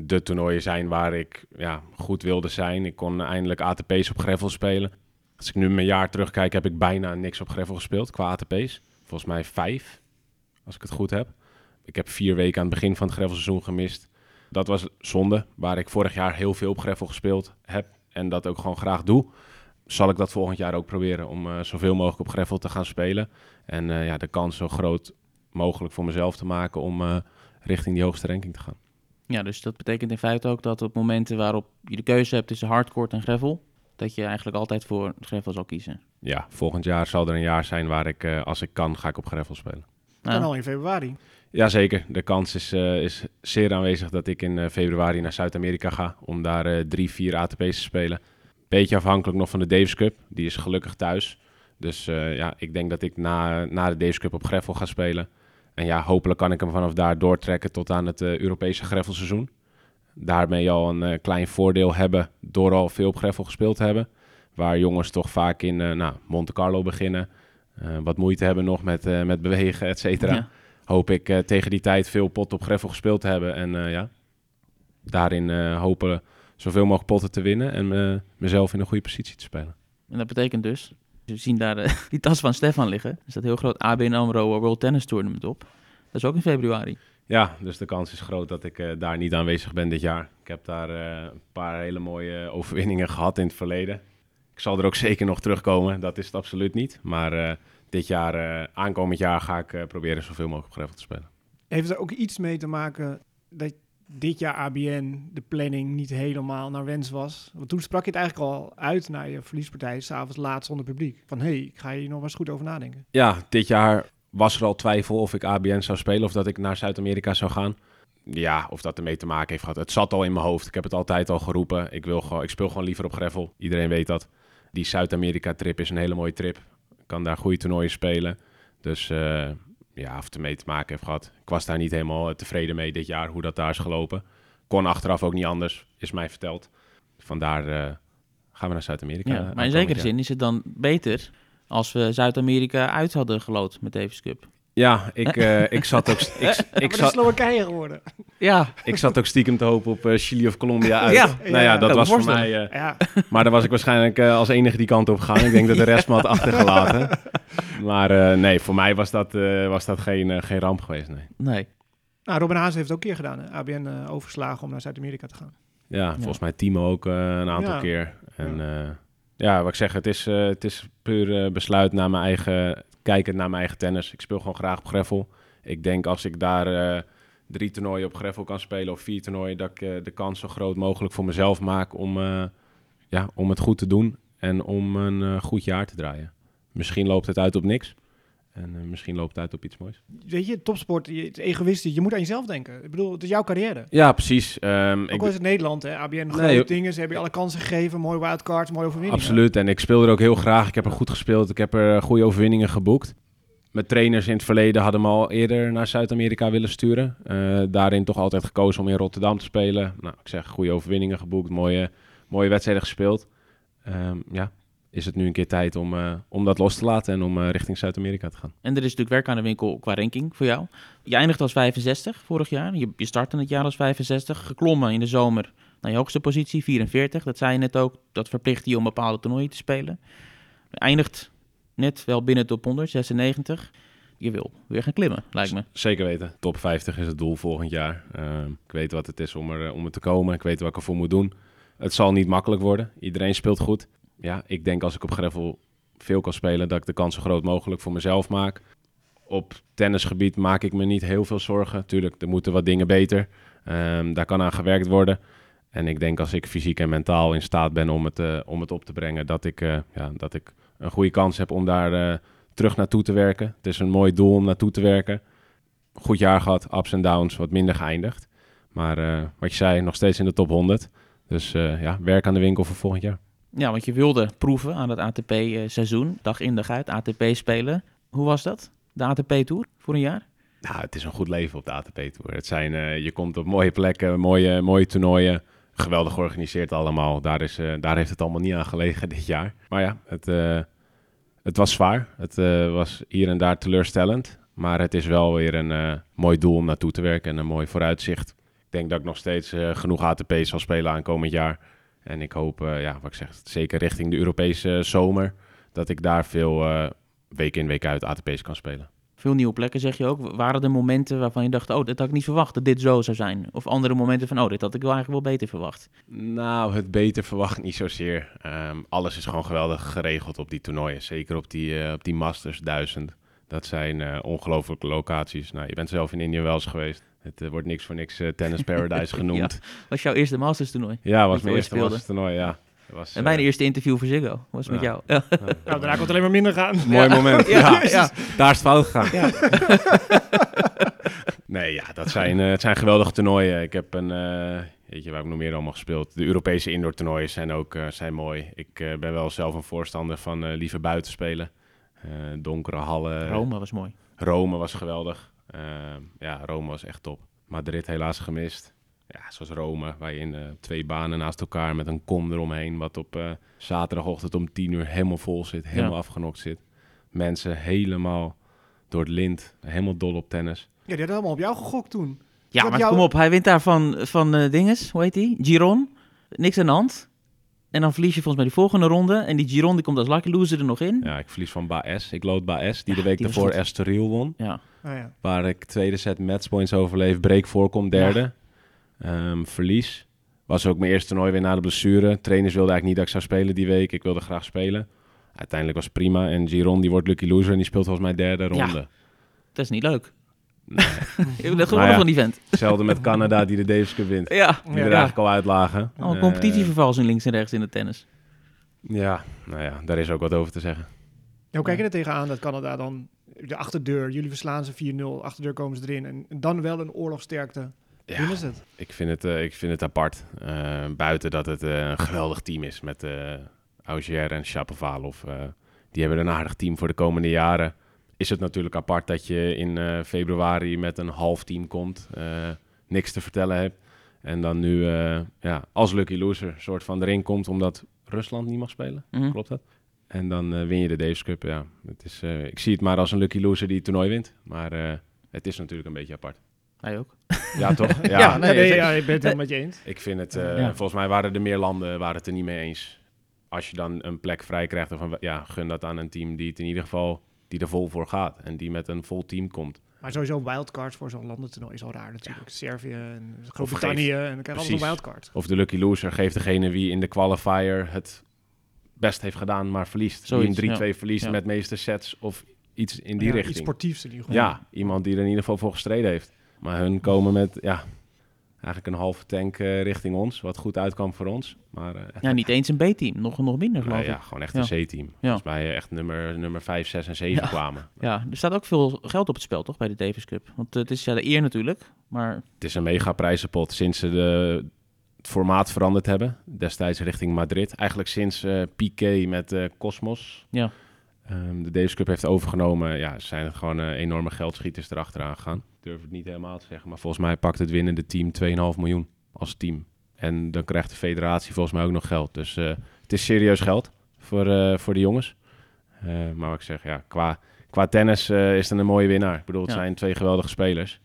de toernooien zijn waar ik ja, goed wilde zijn. Ik kon eindelijk ATP's op greffel spelen. Als ik nu mijn jaar terugkijk, heb ik bijna niks op greffel gespeeld qua ATP's. Volgens mij vijf, als ik het goed heb. Ik heb vier weken aan het begin van het greffelseizoen gemist. Dat was zonde, waar ik vorig jaar heel veel op greffel gespeeld heb. En dat ook gewoon graag doe. Zal ik dat volgend jaar ook proberen om eh, zoveel mogelijk op greffel te gaan spelen. En eh, ja, de kans zo groot mogelijk voor mezelf te maken om eh, richting die hoogste ranking te gaan. Ja, dus dat betekent in feite ook dat op momenten waarop je de keuze hebt tussen hardcourt en gravel, dat je eigenlijk altijd voor gravel zal kiezen. Ja, volgend jaar zal er een jaar zijn waar ik, eh, als ik kan, ga ik op greffel spelen. Nou, Kan al in februari. Jazeker, de kans is, eh, is zeer aanwezig dat ik in eh, februari naar Zuid-Amerika ga om daar eh, drie, vier ATP's te spelen. Beetje afhankelijk nog van de Davis Cup, die is gelukkig thuis. Dus eh, ja, ik denk dat ik na, na de Davis Cup op greffel ga spelen. En ja, hopelijk kan ik hem vanaf daar doortrekken tot aan het eh, Europese greffelseizoen. Daarmee al een eh, klein voordeel hebben door al veel op greffel gespeeld te hebben. Waar jongens toch vaak in eh, nou, Monte Carlo beginnen. wat moeite hebben nog met, met bewegen, et cetera ja. hoop ik tegen die tijd veel pot op greffel gespeeld te hebben. En ja, daarin hopen zoveel mogelijk potten te winnen en mezelf in een goede positie te spelen. En dat betekent dus, we zien daar eh, die tas van Stefan liggen. Er staat heel groot ABN AMRO World Tennis Tournament op. Dat is ook in februari. Ja, dus de kans is groot dat ik eh, daar niet aanwezig ben dit jaar. Ik heb daar eh, een paar hele mooie overwinningen gehad in het verleden. Ik zal er ook zeker nog terugkomen, dat is het absoluut niet. Maar eh, dit jaar, eh, aankomend jaar, ga ik eh, proberen zoveel mogelijk op greffel te spelen. Heeft er ook iets mee te maken dat dit jaar ABN de planning niet helemaal naar wens was? Want toen sprak je het eigenlijk al uit na je verliespartij, s'avonds laat zonder publiek. Van hé, hey, ik ga hier nog eens goed over nadenken. Ja, dit jaar was er al twijfel of ik ABN zou spelen of dat ik naar Zuid-Amerika zou gaan. Ja, of dat ermee te maken heeft gehad. Het zat al in mijn hoofd. Ik heb het altijd al geroepen. Ik, wil gewoon, ik speel gewoon liever op Greffel. Iedereen weet dat. Die Zuid-Amerika-trip is een hele mooie trip. Ik kan daar goede toernooien spelen. Dus eh, ja, of het ermee te maken heeft gehad. Ik was daar niet helemaal eh, tevreden mee dit jaar, hoe dat daar is gelopen. Kon achteraf ook niet anders, is mij verteld. Vandaar eh, gaan we naar Zuid-Amerika. Ja, maar in zekere zin is het dan beter als we Zuid-Amerika uit hadden gelood met Davis Cup. Ja, ik, eh, ik zat ook... Ik, ik, zat, Slowakije geworden. Ja, Ik zat ook stiekem te hopen op eh, Chili of Colombia uit. Ja. nou ja, Ja, dat was voor mij... eh, Ja, maar daar was ik waarschijnlijk eh, als enige die kant op gegaan. Ik denk dat de rest me had achtergelaten. Maar eh, nee, voor mij was dat, eh, was dat geen, geen ramp geweest, nee. nee. nou, Robin Haas heeft het ook een keer gedaan. hè. ABN overgeslagen om naar Zuid-Amerika te gaan. Ja, volgens mij Timo ook eh, een aantal Ja. keer. En ja. ja, wat ik zeg, het is, eh, het is puur eh, besluit naar mijn eigen... Kijkend naar mijn eigen tennis. Ik speel gewoon graag op greffel. Ik denk als ik daar... eh, Drie toernooien op greffel kan spelen of vier toernooien, dat ik eh, de kans zo groot mogelijk voor mezelf maak om, eh, ja, om het goed te doen en om een goed jaar te draaien. Misschien loopt het uit op niks. En eh, misschien loopt het uit op iets moois. Weet je, topsport, je, het is egoïstisch. Je moet aan jezelf denken. Ik bedoel, het is jouw carrière. Ja, precies. Ehm, Ook ik, is het Nederland, hè. ABN grote Nee, dingen. Ze hebben je alle kansen gegeven. Mooie wildcards, mooie overwinningen. Absoluut. En ik speel er ook heel graag. Ik heb er goed gespeeld. Ik heb er eh, goede overwinningen geboekt. Mijn trainers in het verleden hadden me al eerder naar Zuid-Amerika willen sturen. Eh, daarin toch altijd gekozen om in Rotterdam te spelen. Nou, ik zeg goede overwinningen geboekt. Mooie, mooie wedstrijden gespeeld. Ehm, ja, is het nu een keer tijd om, eh, om dat los te laten en om eh, richting Zuid-Amerika te gaan. En er is natuurlijk werk aan de winkel qua ranking voor jou. Je eindigt als 65 vorig jaar. Je, je start in het jaar als 65. Geklommen in de zomer naar je hoogste positie, 44. Dat zei je net ook. Dat verplicht je om bepaalde toernooien te spelen. Je eindigt net wel binnen de top 100, 96. Je wil weer gaan klimmen, lijkt me. Zeker weten. Top 50 is het doel volgend jaar. Ehm, ik weet wat het is om er, eh, om er te komen. Ik weet wat ik ervoor moet doen. Het zal niet makkelijk worden. Iedereen speelt goed. Ja, ik denk als ik op gravel veel kan spelen, dat ik de kans zo groot mogelijk voor mezelf maak. Op tennisgebied maak ik me niet heel veel zorgen. Tuurlijk, er moeten wat dingen beter. Ehm, daar kan aan gewerkt worden. En ik denk als ik fysiek en mentaal in staat ben om het, eh, om het op te brengen, dat ik, eh, ja, dat ik een goede kans heb om daar eh, terug naartoe te werken. Het is een mooi doel om naartoe te werken. Goed jaar gehad, ups en downs, wat minder geëindigd. Maar wat je zei, nog steeds in de top 100. Dus ja, werk aan de winkel voor volgend jaar. Ja, want je wilde proeven aan het ATP-seizoen. Dag in, dag uit, ATP spelen. Hoe was dat? De ATP-tour voor een jaar? Nou, het is een goed leven op de ATP-tour. Het zijn, eh, je komt op mooie plekken, mooie, mooie toernooien. Geweldig georganiseerd allemaal. Daar, is, eh, daar heeft het allemaal niet aan gelegen dit jaar. Maar ja, het, eh, het was zwaar. Het eh, was hier en daar teleurstellend. Maar het is wel weer een eh, mooi doel om naartoe te werken en een mooi vooruitzicht. Ik denk dat ik nog steeds eh, genoeg ATP's zal spelen aankomend jaar. En ik hoop, eh, ja, wat ik zeg, zeker richting de Europese zomer, dat ik daar veel eh, week in, week uit ATP's kan spelen. Veel nieuwe plekken, zeg je ook. Waren er momenten waarvan je dacht, oh, dit had ik niet verwacht, dat dit zo zou zijn? Of andere momenten van, oh, dit had ik wel eigenlijk wel beter verwacht. Nou, het beter verwacht niet zozeer. Ehm, alles is gewoon geweldig geregeld op die toernooien. Zeker op die, eh, op die Masters 1000. Dat zijn eh, ongelooflijke locaties. Nou, je bent zelf in Indië wel eens geweest. Het eh, wordt niks voor niks eh, Tennis Paradise genoemd. Was jouw eerste Masters toernooi? ja, was mijn eerste speelde. Masters toernooi, ja. Was, En mijn eh, eerste interview voor Ziggo was met jou. Ja. Nou, daarna kon het alleen maar minder gaan. Mooi moment. Ja, ja, ja. daar is het fout gegaan. nee, ja, dat zijn, het zijn geweldige toernooien. Ik heb een, eh, weet je, waar ik nog meer allemaal gespeeld? De Europese indoor toernooien zijn ook eh, zijn mooi. Ik ben wel zelf een voorstander van eh, liever buiten spelen. Eh, donkere hallen. Rome was mooi. Rome was geweldig. Eh, ja, Rome was echt top. Madrid helaas gemist. Ja, zoals Rome, waar je in eh, twee banen naast elkaar met een kom eromheen, wat op eh, zaterdagochtend om tien uur helemaal vol zit, helemaal Ja. afgenokt zit. Mensen helemaal door het lint, helemaal dol op tennis. Ja, die hadden allemaal op jou gegokt toen. Ja, maar jou- kom op, hij wint daar van, van eh, dinges, hoe heet die? Giron. Niks aan de hand. En dan verlies je volgens mij die volgende ronde. En die Giron die komt als lucky loser er nog in. Ja, ik verlies van Baes. Ik lood Baes, die Ja, de week die daarvoor. Estoril won. Ja. Oh, ja. Waar ik tweede set matchpoints overleef, break voorkom, derde. Ehm, verlies. Was ook mijn eerste toernooi weer na de blessure. Trainers wilden eigenlijk niet dat ik zou spelen die week. Ik wilde graag spelen. Uiteindelijk was het prima. En Giron die wordt lucky loser en die speelt volgens mij derde Ja. ronde. Dat is niet leuk. Nee. Ik ben net gewonnen ja. van die vent. Hetzelfde met Canada die de Davis Cup wint. Ja. Die Ja. er eigenlijk al uitlagen. Al competitievervalsing links en rechts in de tennis. ja, nou ja, daar is ook wat over te zeggen. Ja, hoe kijk je er tegenaan dat Canada dan de achterdeur, jullie verslaan ze 4-0, achterdeur komen ze erin en dan wel een oorlogsterkte. Ja, Hoe is het? Ik vind het, eh, ik vind het apart. Eh, buiten dat het eh, een geweldig team is met eh Augier en Shapovalov. eh die hebben een aardig team voor de komende jaren. Is het natuurlijk apart dat je in eh, februari met een half team komt. eh, niks te vertellen hebt. En dan nu eh, ja, als lucky loser soort van erin komt omdat Rusland niet mag spelen. Mhm. Klopt dat? En dan eh, win je de Davis Cup. Ja, het is, eh, ik zie het maar als een lucky loser die het toernooi wint. Maar eh, het is natuurlijk een beetje apart. Hij ook. Ja, toch? Ja, Ja, nee, ja, ik ben het helemaal met je eens. Ik vind het, eh, Ja. volgens mij waren er meer landen waren het er niet mee eens. Als je dan een plek vrij krijgt, dan van ja, gun dat aan een team die het in ieder geval die er vol voor gaat en die met een vol team komt. Maar sowieso wildcards voor zo'n landentoernooi is al raar natuurlijk. Servië en Groot-Brittannië en dan krijg je allemaal Precies. een wildcard. Of de lucky loser geeft degene wie in de qualifier het best heeft gedaan, maar verliest. Zoiets, die een 3-2 verliest Ja. met meeste sets of iets in die Ja, richting. Iets sportiefs in ieder geval. Ja, iemand die er in ieder geval voor gestreden heeft. Maar hun komen met, ja, eigenlijk een halve tank eh, richting ons, wat goed uitkwam voor ons. Maar eh, Ja, niet eens een B-team. Nog, nog minder, nou geloof ja, ik. gewoon echt Ja. een C-team. Volgens mij echt nummer, nummer 5, 6 en 7 Ja. kwamen. Ja, er staat ook veel geld op het spel, toch, bij de Davis Cup? Want eh, het is ja de eer natuurlijk, maar Het is een mega prijzenpot sinds ze de, het formaat veranderd hebben. Destijds richting Madrid. Eigenlijk sinds eh Piqué met eh Cosmos. Ja. Ehm, de Davis Cup heeft overgenomen. Ja, zijn gewoon eh, enorme geldschieters erachteraan gegaan. Ik durf het niet helemaal te zeggen. Maar volgens mij pakt het winnende team 2,5 miljoen als team. En dan krijgt de federatie volgens mij ook nog geld. Dus eh, het is serieus geld voor, eh, voor de jongens. Eh, maar wat ik zeg, ja, qua, qua tennis is het een mooie winnaar. Ik bedoel, het Ja. zijn twee geweldige spelers.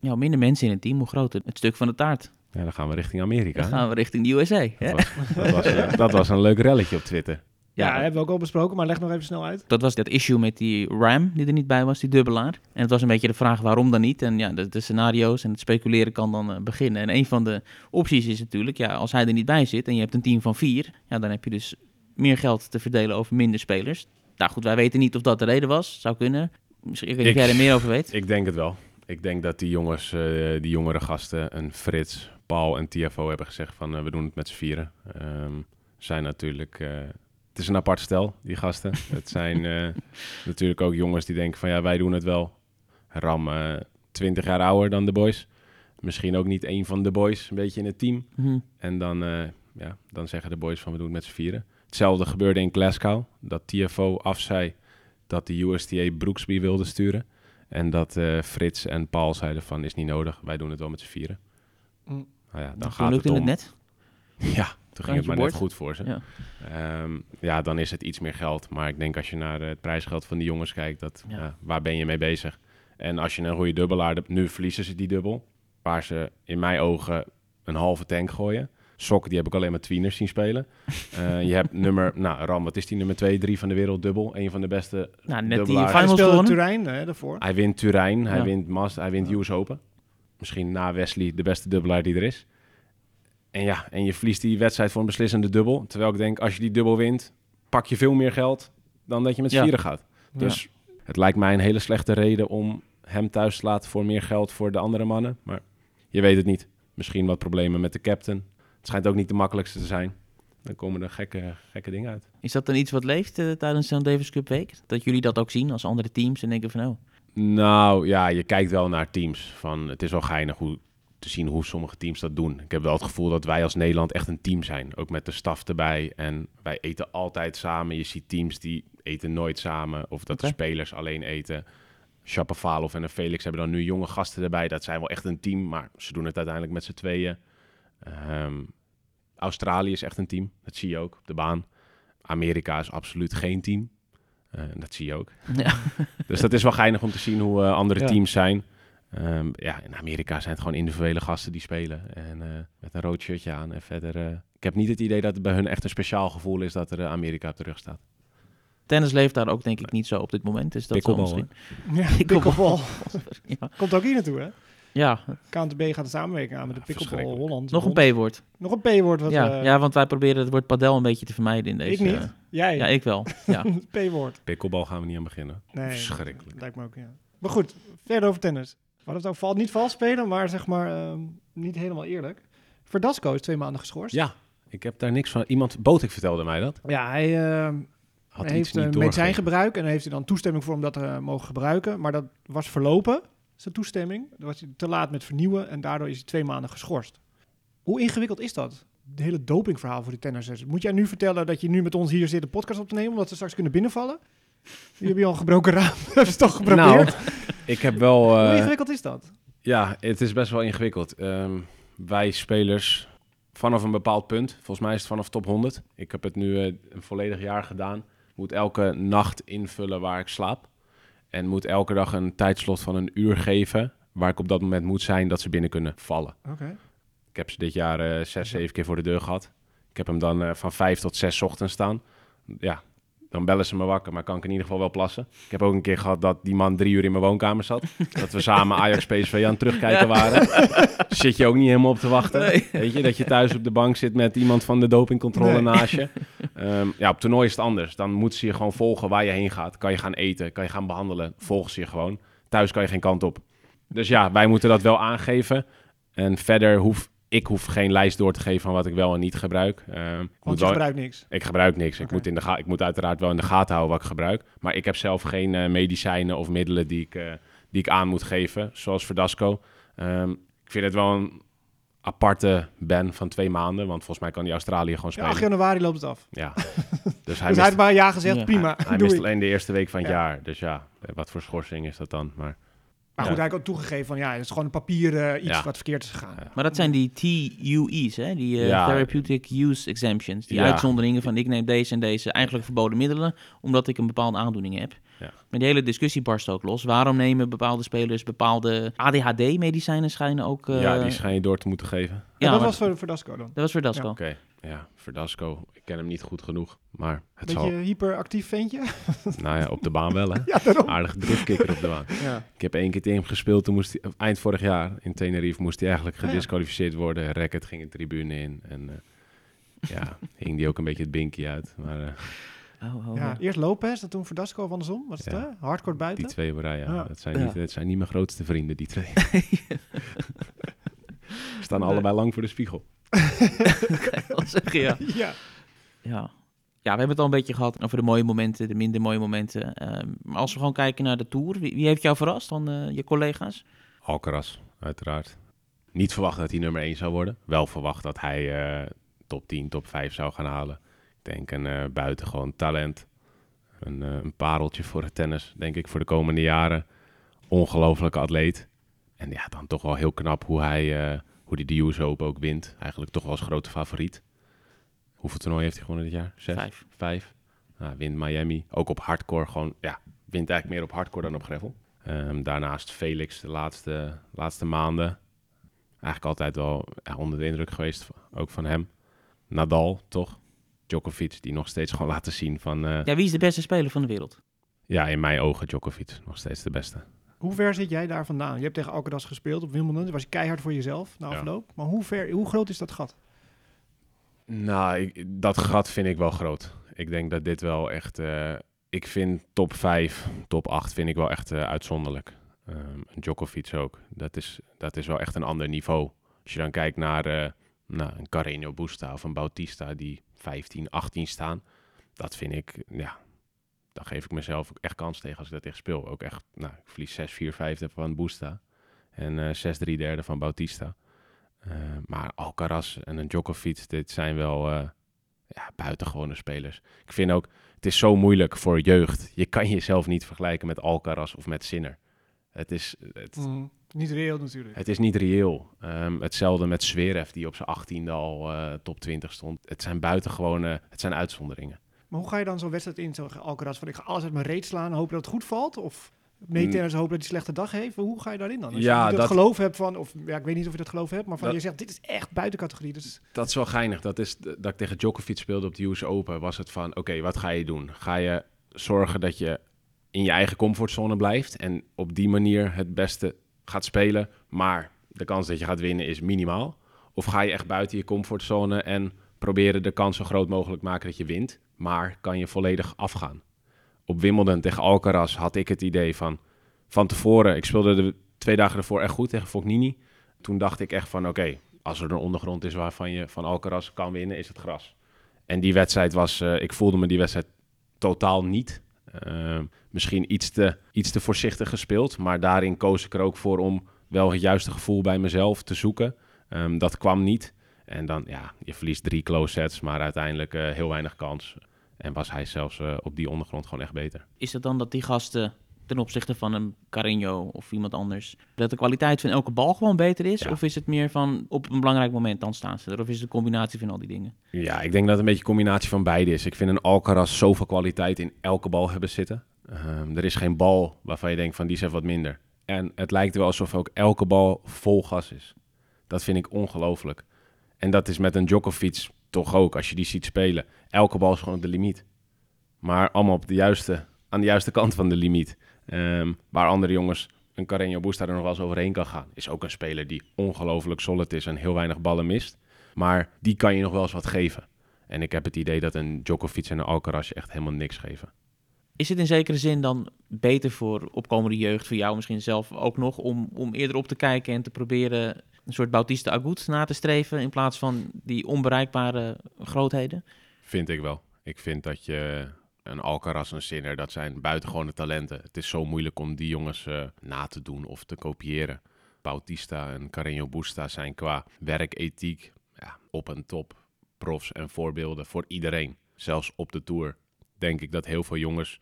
ja, hoe minder mensen in het team, hoe groter het stuk van de taart. Ja, dan gaan we richting Amerika. Dan hè? gaan we richting de USA. Hè? Dat was, dat, was, dat was een leuk relletje op Twitter. Ja, Ja, hebben we ook al besproken, maar leg nog even snel uit. Dat was dat issue met die Ram die er niet bij was, die dubbelaar. En het was een beetje de vraag waarom dan niet. En ja, de, de scenario's en het speculeren kan dan eh, beginnen. En een van de opties is natuurlijk, ja, als hij er niet bij zit en je hebt een team van vier, ja, dan heb je dus meer geld te verdelen over minder spelers. Nou goed, wij weten niet of dat de reden was. Zou kunnen. Misschien ik jij er meer over weet. Ik denk het wel. Ik denk dat die jongens, eh, die jongere gasten, een Frits, Paul en TFO hebben gezegd van eh, we doen het met z'n vieren. Ehm, zijn natuurlijk, eh, het is een apart stel, die gasten. het zijn eh, natuurlijk ook jongens die denken van ja, wij doen het wel. Ram, eh 20 jaar ouder dan de boys. Misschien ook niet één van de boys, een beetje in het team. Mhm. En dan, eh, ja, dan zeggen de boys van we doen het met z'n vieren. Hetzelfde gebeurde in Glasgow. Dat TFO afzei dat de USTA Brooksby wilde sturen. En dat eh, Frits en Paul zeiden van is niet nodig. Wij doen het wel met z'n vieren. Mm. Nou ja, dan gaat het om... het net. Ja, toen ging het maar net goed voor ze. Ja. Ja. ja, dan is het iets meer geld. Maar ik denk als je naar het prijsgeld van die jongens kijkt, dat, Ja. waar ben je mee bezig? En als je een goede dubbelaar hebt, nu verliezen ze die dubbel. Waar ze in mijn ogen een halve tank gooien. Sok, die heb ik alleen maar tweeners zien spelen. Eh, je hebt nummer, nou Ram, wat is die nummer 2, 3 van de wereld dubbel? Een van de beste Nou, net die dubbelaars. Hij finals speelde gewonnen. Turijn hè, daarvoor. Hij wint Turijn, hij Ja. wint Mas, hij wint US Open. Misschien na Wesley de beste dubbelaar die er is. En ja, en je verliest die wedstrijd voor een beslissende dubbel. Terwijl ik denk, als je die dubbel wint, pak je veel meer geld dan dat je met z'n Ja. vieren gaat. Dus het lijkt mij een hele slechte reden om hem thuis te laten voor meer geld voor de andere mannen. Maar je weet het niet. Misschien wat problemen met de captain. Het schijnt ook niet de makkelijkste te zijn. Dan komen er gekke, gekke dingen uit. Is dat dan iets wat leeft eh, tijdens zo'n Davis Cup week? Dat jullie dat ook zien als andere teams en denken van, oh, Nou ja, je kijkt wel naar teams. Van, het is wel geinig hoe, te zien hoe sommige teams dat doen. Ik heb wel het gevoel dat wij als Nederland echt een team zijn. Ook met de staf erbij. En wij eten altijd samen. Je ziet teams die eten nooit samen. Of dat de spelers alleen eten. Shapovalov en een Felix hebben dan nu jonge gasten erbij. Dat zijn wel echt een team, maar ze doen het uiteindelijk met z'n tweeën. Ehm, Australië is echt een team. Dat zie je ook op de baan. Amerika is absoluut geen team. Eh, dat zie je ook. Ja. Dus dat is wel geinig om te zien hoe eh, andere Ja. teams zijn. Ehm, ja, in Amerika zijn het gewoon individuele gasten die spelen. En eh, met een rood shirtje aan. En verder, eh, ik heb niet het idee dat het bij hun echt een speciaal gevoel is dat er eh, Amerika op de rug staat. tennis leeft daar ook denk ik niet zo op dit moment. Dus dat Pickleball, misschien... Ja, pickleball. Ja. Komt ook hier naartoe, hè? ja, KNTB gaat de samenwerking aan met de Pickleball. Holland. nog een. P-woord. Nog een P-woord. Wat, Ja, eh, ja, want wij proberen het woord padel een beetje te vermijden in deze... ik niet. Jij. ja, ik wel. Ja. P-woord. Pickleball gaan we niet aan beginnen. Nee, Verschrikkelijk. lijkt me ook, ja. Maar goed, verder over tennis. Hadden het ook val, niet vals spelen, maar zeg maar ehm, niet helemaal eerlijk. Verdasco is twee maanden geschorst. Ja, ik heb daar niks van. Iemand, Botik vertelde mij dat. Ja, hij ehm, Had heeft een niet medicijngebruik en daar heeft hij dan toestemming voor om dat te eh, mogen gebruiken. Maar dat was verlopen, zijn toestemming. Dan was hij te laat met vernieuwen en daardoor is hij twee maanden geschorst. Hoe ingewikkeld is dat? Het hele dopingverhaal voor die tennissers. Moet jij nu vertellen dat je nu met ons hier zit een podcast op te nemen, omdat ze straks kunnen binnenvallen? Die hebben je al een gebroken raam. Hebben ze toch geprobeerd? Nou, ik heb wel... Hoe eh, ingewikkeld is dat? Ja, het is best wel ingewikkeld. Ehm, wij spelers vanaf een bepaald punt, volgens mij is het vanaf top 100. Ik heb het nu eh, een volledig jaar gedaan. Moet elke nacht invullen waar ik slaap. En moet elke dag een tijdslot van een uur geven waar ik op dat moment moet zijn dat ze binnen kunnen vallen. Oké. Ik heb ze dit jaar eh, zes, zeven keer voor de deur gehad. Ik heb hem dan van vijf tot zes ochtends staan. Ja, dan bellen ze me wakker, maar kan ik in ieder geval wel plassen. Ik heb ook een keer gehad dat die man drie uur in mijn woonkamer zat. dat we samen Ajax PSV aan het terugkijken waren. Zit je ook niet helemaal op te wachten. Nee. Weet je, dat je thuis op de bank zit met iemand van de dopingcontrole Nee. naast je. Ehm, ja, op toernooi is het anders. Dan moeten ze je gewoon volgen waar je heen gaat. Kan je gaan eten, kan je gaan behandelen. Volgen ze je gewoon. Thuis kan je geen kant op. Dus ja, wij moeten dat wel aangeven. En verder hoef ik hoef geen lijst door te geven van wat ik wel en niet gebruik. Ehm, ik Want je wel- gebruikt niks. ik gebruik niks. Ik, moet in de ga ik moet uiteraard wel in de gaten houden wat ik gebruik. Maar ik heb zelf geen eh, medicijnen of middelen die ik, eh, die ik aan moet geven, zoals Verdasco. Ehm, ik vind het wel een aparte ban van twee maanden, want volgens mij kan die Australië gewoon Ja, spelen. 8 januari loopt het af. Ja. Dus hij dus hij heeft maar ja gezegd, Ja. prima. hij mist alleen de eerste week van het Ja. jaar. Dus ja, wat voor schorsing is dat dan? Maar Maar Ja. goed, hij heeft ook toegegeven van ja, het is gewoon een papieren iets Ja. wat verkeerd is gegaan. Ja. Maar dat zijn die TUE's, hè? die eh, Ja. Therapeutic Use Exemptions. Die Ja. uitzonderingen van ik neem deze en deze eigenlijk verboden middelen, omdat ik een bepaalde aandoening heb. Ja. Maar die hele discussie barst ook los. Waarom nemen bepaalde spelers bepaalde ADHD-medicijnen schijnen ook... eh, ja, die schijn je door te moeten geven. Ja, ja, dat maar- was voor, voor Dasco dan. Dat was voor Dasco. Oké, ja, Verdasco. Ik ken hem niet goed genoeg, maar het Beetje zal... hyperactief ventje. Nou ja, op de baan wel, hè. ja, daarom. Aardige driftkikker op de baan. Ja. Ik heb één keer tegen hem gespeeld. Toen moest hij, eind vorig jaar in Tenerife moest hij eigenlijk ja. gedisqualificeerd worden. Racket ging de tribune in. En eh, ja, hing die ook een beetje het binky uit. Maar eh, Oh, oh, Ja, ja. eerst Lopez, en toen voor Dasco of andersom. Was het Ja. Hardcore die buiten. twee op rij, ja, Ja. Dat, zijn Ja. niet, dat zijn niet mijn grootste vrienden, die twee. Staan allebei lang voor de spiegel. Wat zeg je, ja. ja. Ja. ja, we hebben het al een beetje gehad over de mooie momenten, de minder mooie momenten. Ehm, maar als we gewoon kijken naar de Tour, wie, wie heeft jou verrast van eh, je collega's? Alcaraz, uiteraard. Niet verwacht dat hij nummer 1 zou worden. Wel verwacht dat hij eh, top 10, top 5 zou gaan halen. Ik denk een eh, buitengewoon talent. Een, eh, een pareltje voor het tennis, denk ik, voor de komende jaren. Ongelofelijke atleet. En ja, dan toch wel heel knap hoe hij, eh, hoe hij de US Open ook wint. Eigenlijk toch wel als grote favoriet. Hoeveel toernooi heeft hij gewonnen dit jaar? Zes? Vijf. Vijf. Nou, wint Miami. Ook op hardcore gewoon, ja, wint eigenlijk meer op hardcore dan op gravel. Ehm, daarnaast Felix de laatste, laatste maanden. Eigenlijk altijd wel ja, onder de indruk geweest, ook van hem. Nadal, toch? Djokovic, die nog steeds gewoon laten zien van... eh, ja. Ja, wie is de beste speler van de wereld? in mijn ogen Djokovic nog steeds de beste. Hoe ver zit jij daar vandaan? Je hebt tegen Alcaraz gespeeld op Wimbledon. Dat was keihard voor jezelf na Ja. afloop. Maar hoe, ver, hoe groot is dat gat? Nou, ik- dat gat vind ik wel groot. Ik denk dat dit wel echt... eh, ik vind top 5, top 8 vind ik wel echt eh, uitzonderlijk. Ehm Djokovic ook. Dat is, dat is wel echt een ander niveau. Als je dan kijkt naar eh, nou, een Carreño Busta of een Bautista die 15, 18 staan. Dat vind ik, ja... Dan geef ik mezelf ook echt kans tegen als ik dat tegen speel. Ook echt, nou, ik verlies 6, 4, 5 van Busta. En eh 6, 3 derde van Bautista. Eh, maar Alcaraz en een Djokovic, dit zijn wel eh, ja, buitengewone spelers. Ik vind ook, het is zo moeilijk voor jeugd. Je kan jezelf niet vergelijken met Alcaraz of met Sinner. Het is, het, Niet reëel natuurlijk. het is niet reëel. Ehm, hetzelfde met Zverev, die op zijn achttiende al eh, top 20 stond. Het zijn buitengewone, het zijn uitzonderingen. Maar hoe ga je dan zo'n wedstrijd in, zo'n Alcaraz? Van ik ga alles uit mijn reet slaan en hopen dat het goed valt? Of meetennis hopen dat hij een slechte dag heeft? Hoe ga je daarin dan? Als Ja, je dat, dat- geloof hebt van, of ja, ik weet niet of je dat geloof hebt, maar van Dat- je zegt dit is echt buiten categorie. Dus Dat is wel geinig. Dat is dat ik tegen Djokovic speelde op de US Open. Was het van, oké, wat ga je doen? Ga je zorgen dat je in je eigen comfortzone blijft en op die manier het beste gaat spelen, maar de kans dat je gaat winnen is minimaal? Of ga je echt buiten je comfortzone en proberen de kans zo groot mogelijk maken dat je wint, maar kan je volledig afgaan? Op Wimbledon tegen Alcaraz had ik het idee van, van tevoren, ik speelde de twee dagen ervoor echt goed tegen Fognini. Toen dacht ik echt van, oké, als er een ondergrond is waarvan je van Alcaraz kan winnen, is het gras. En die wedstrijd was, eh, ik voelde me die wedstrijd totaal niet. Ehm, misschien iets te, iets te voorzichtig gespeeld, maar daarin koos ik er ook voor om wel het juiste gevoel bij mezelf te zoeken. Ehm, dat kwam niet. En dan, ja, je verliest drie close sets, maar uiteindelijk eh, heel weinig kans. En was hij zelfs eh, op die ondergrond gewoon echt beter. Is het dan dat die gasten ten opzichte van een Carreño of iemand anders, dat de kwaliteit van elke bal gewoon beter is? Ja. Of is het meer van op een belangrijk moment dan staan ze er? Of is het een combinatie van al die dingen? Ja, ik denk dat het een beetje een combinatie van beide is. Ik vind een Alcaraz zoveel kwaliteit in elke bal hebben zitten. Ehm, er is geen bal waarvan je denkt van die is even wat minder. En het lijkt wel alsof ook elke bal vol gas is. Dat vind ik ongelooflijk. En dat is met een Djokovic toch ook, als je die ziet spelen. Elke bal is gewoon op de limiet. Maar allemaal op de juiste, aan de juiste kant van de limiet. Ehm, waar andere jongens, een Carreño Busta er nog wel eens overheen kan gaan. Is ook een speler die ongelooflijk solid is en heel weinig ballen mist. Maar die kan je nog wel eens wat geven. En ik heb het idee dat een Djokovic en een Alcaraz je echt helemaal niks geven. Is het in zekere zin dan beter voor opkomende jeugd, voor jou misschien zelf ook nog, om, om eerder op te kijken en te proberen een soort Bautista Agut na te streven in plaats van die onbereikbare grootheden? Vind ik wel. Ik vind dat je een Alcaraz, een Sinner, dat zijn buitengewone talenten. Het is zo moeilijk om die jongens eh, na te doen of te kopiëren. Bautista en Carreño Busta zijn qua werkethiek ja, op en top profs en voorbeelden voor iedereen. Zelfs op de Tour denk ik dat heel veel jongens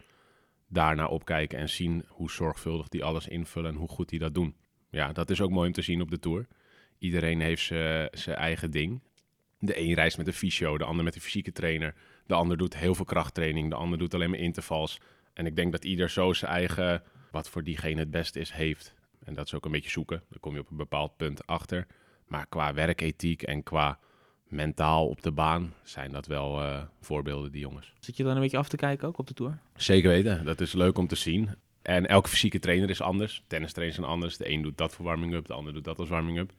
daarnaar opkijken en zien hoe zorgvuldig die alles invullen en hoe goed die dat doen. Ja, dat is ook mooi om te zien op de Tour. Iedereen heeft zijn eigen ding. De een reist met een fysio, de ander met een fysieke trainer. De ander doet heel veel krachttraining, de ander doet alleen maar intervals. En ik denk dat ieder zo zijn eigen, wat voor diegene het beste is, heeft. En dat is ook een beetje zoeken. Dan kom je op een bepaald punt achter. Maar qua werkethiek en qua mentaal op de baan zijn dat wel uh, voorbeelden, die jongens. Zit je dan een beetje af te kijken ook op de Tour? Zeker weten. Dat is leuk om te zien. En elke fysieke trainer is anders. Tennistrainers zijn anders. De een doet dat voor warming-up, de ander doet dat als warming-up.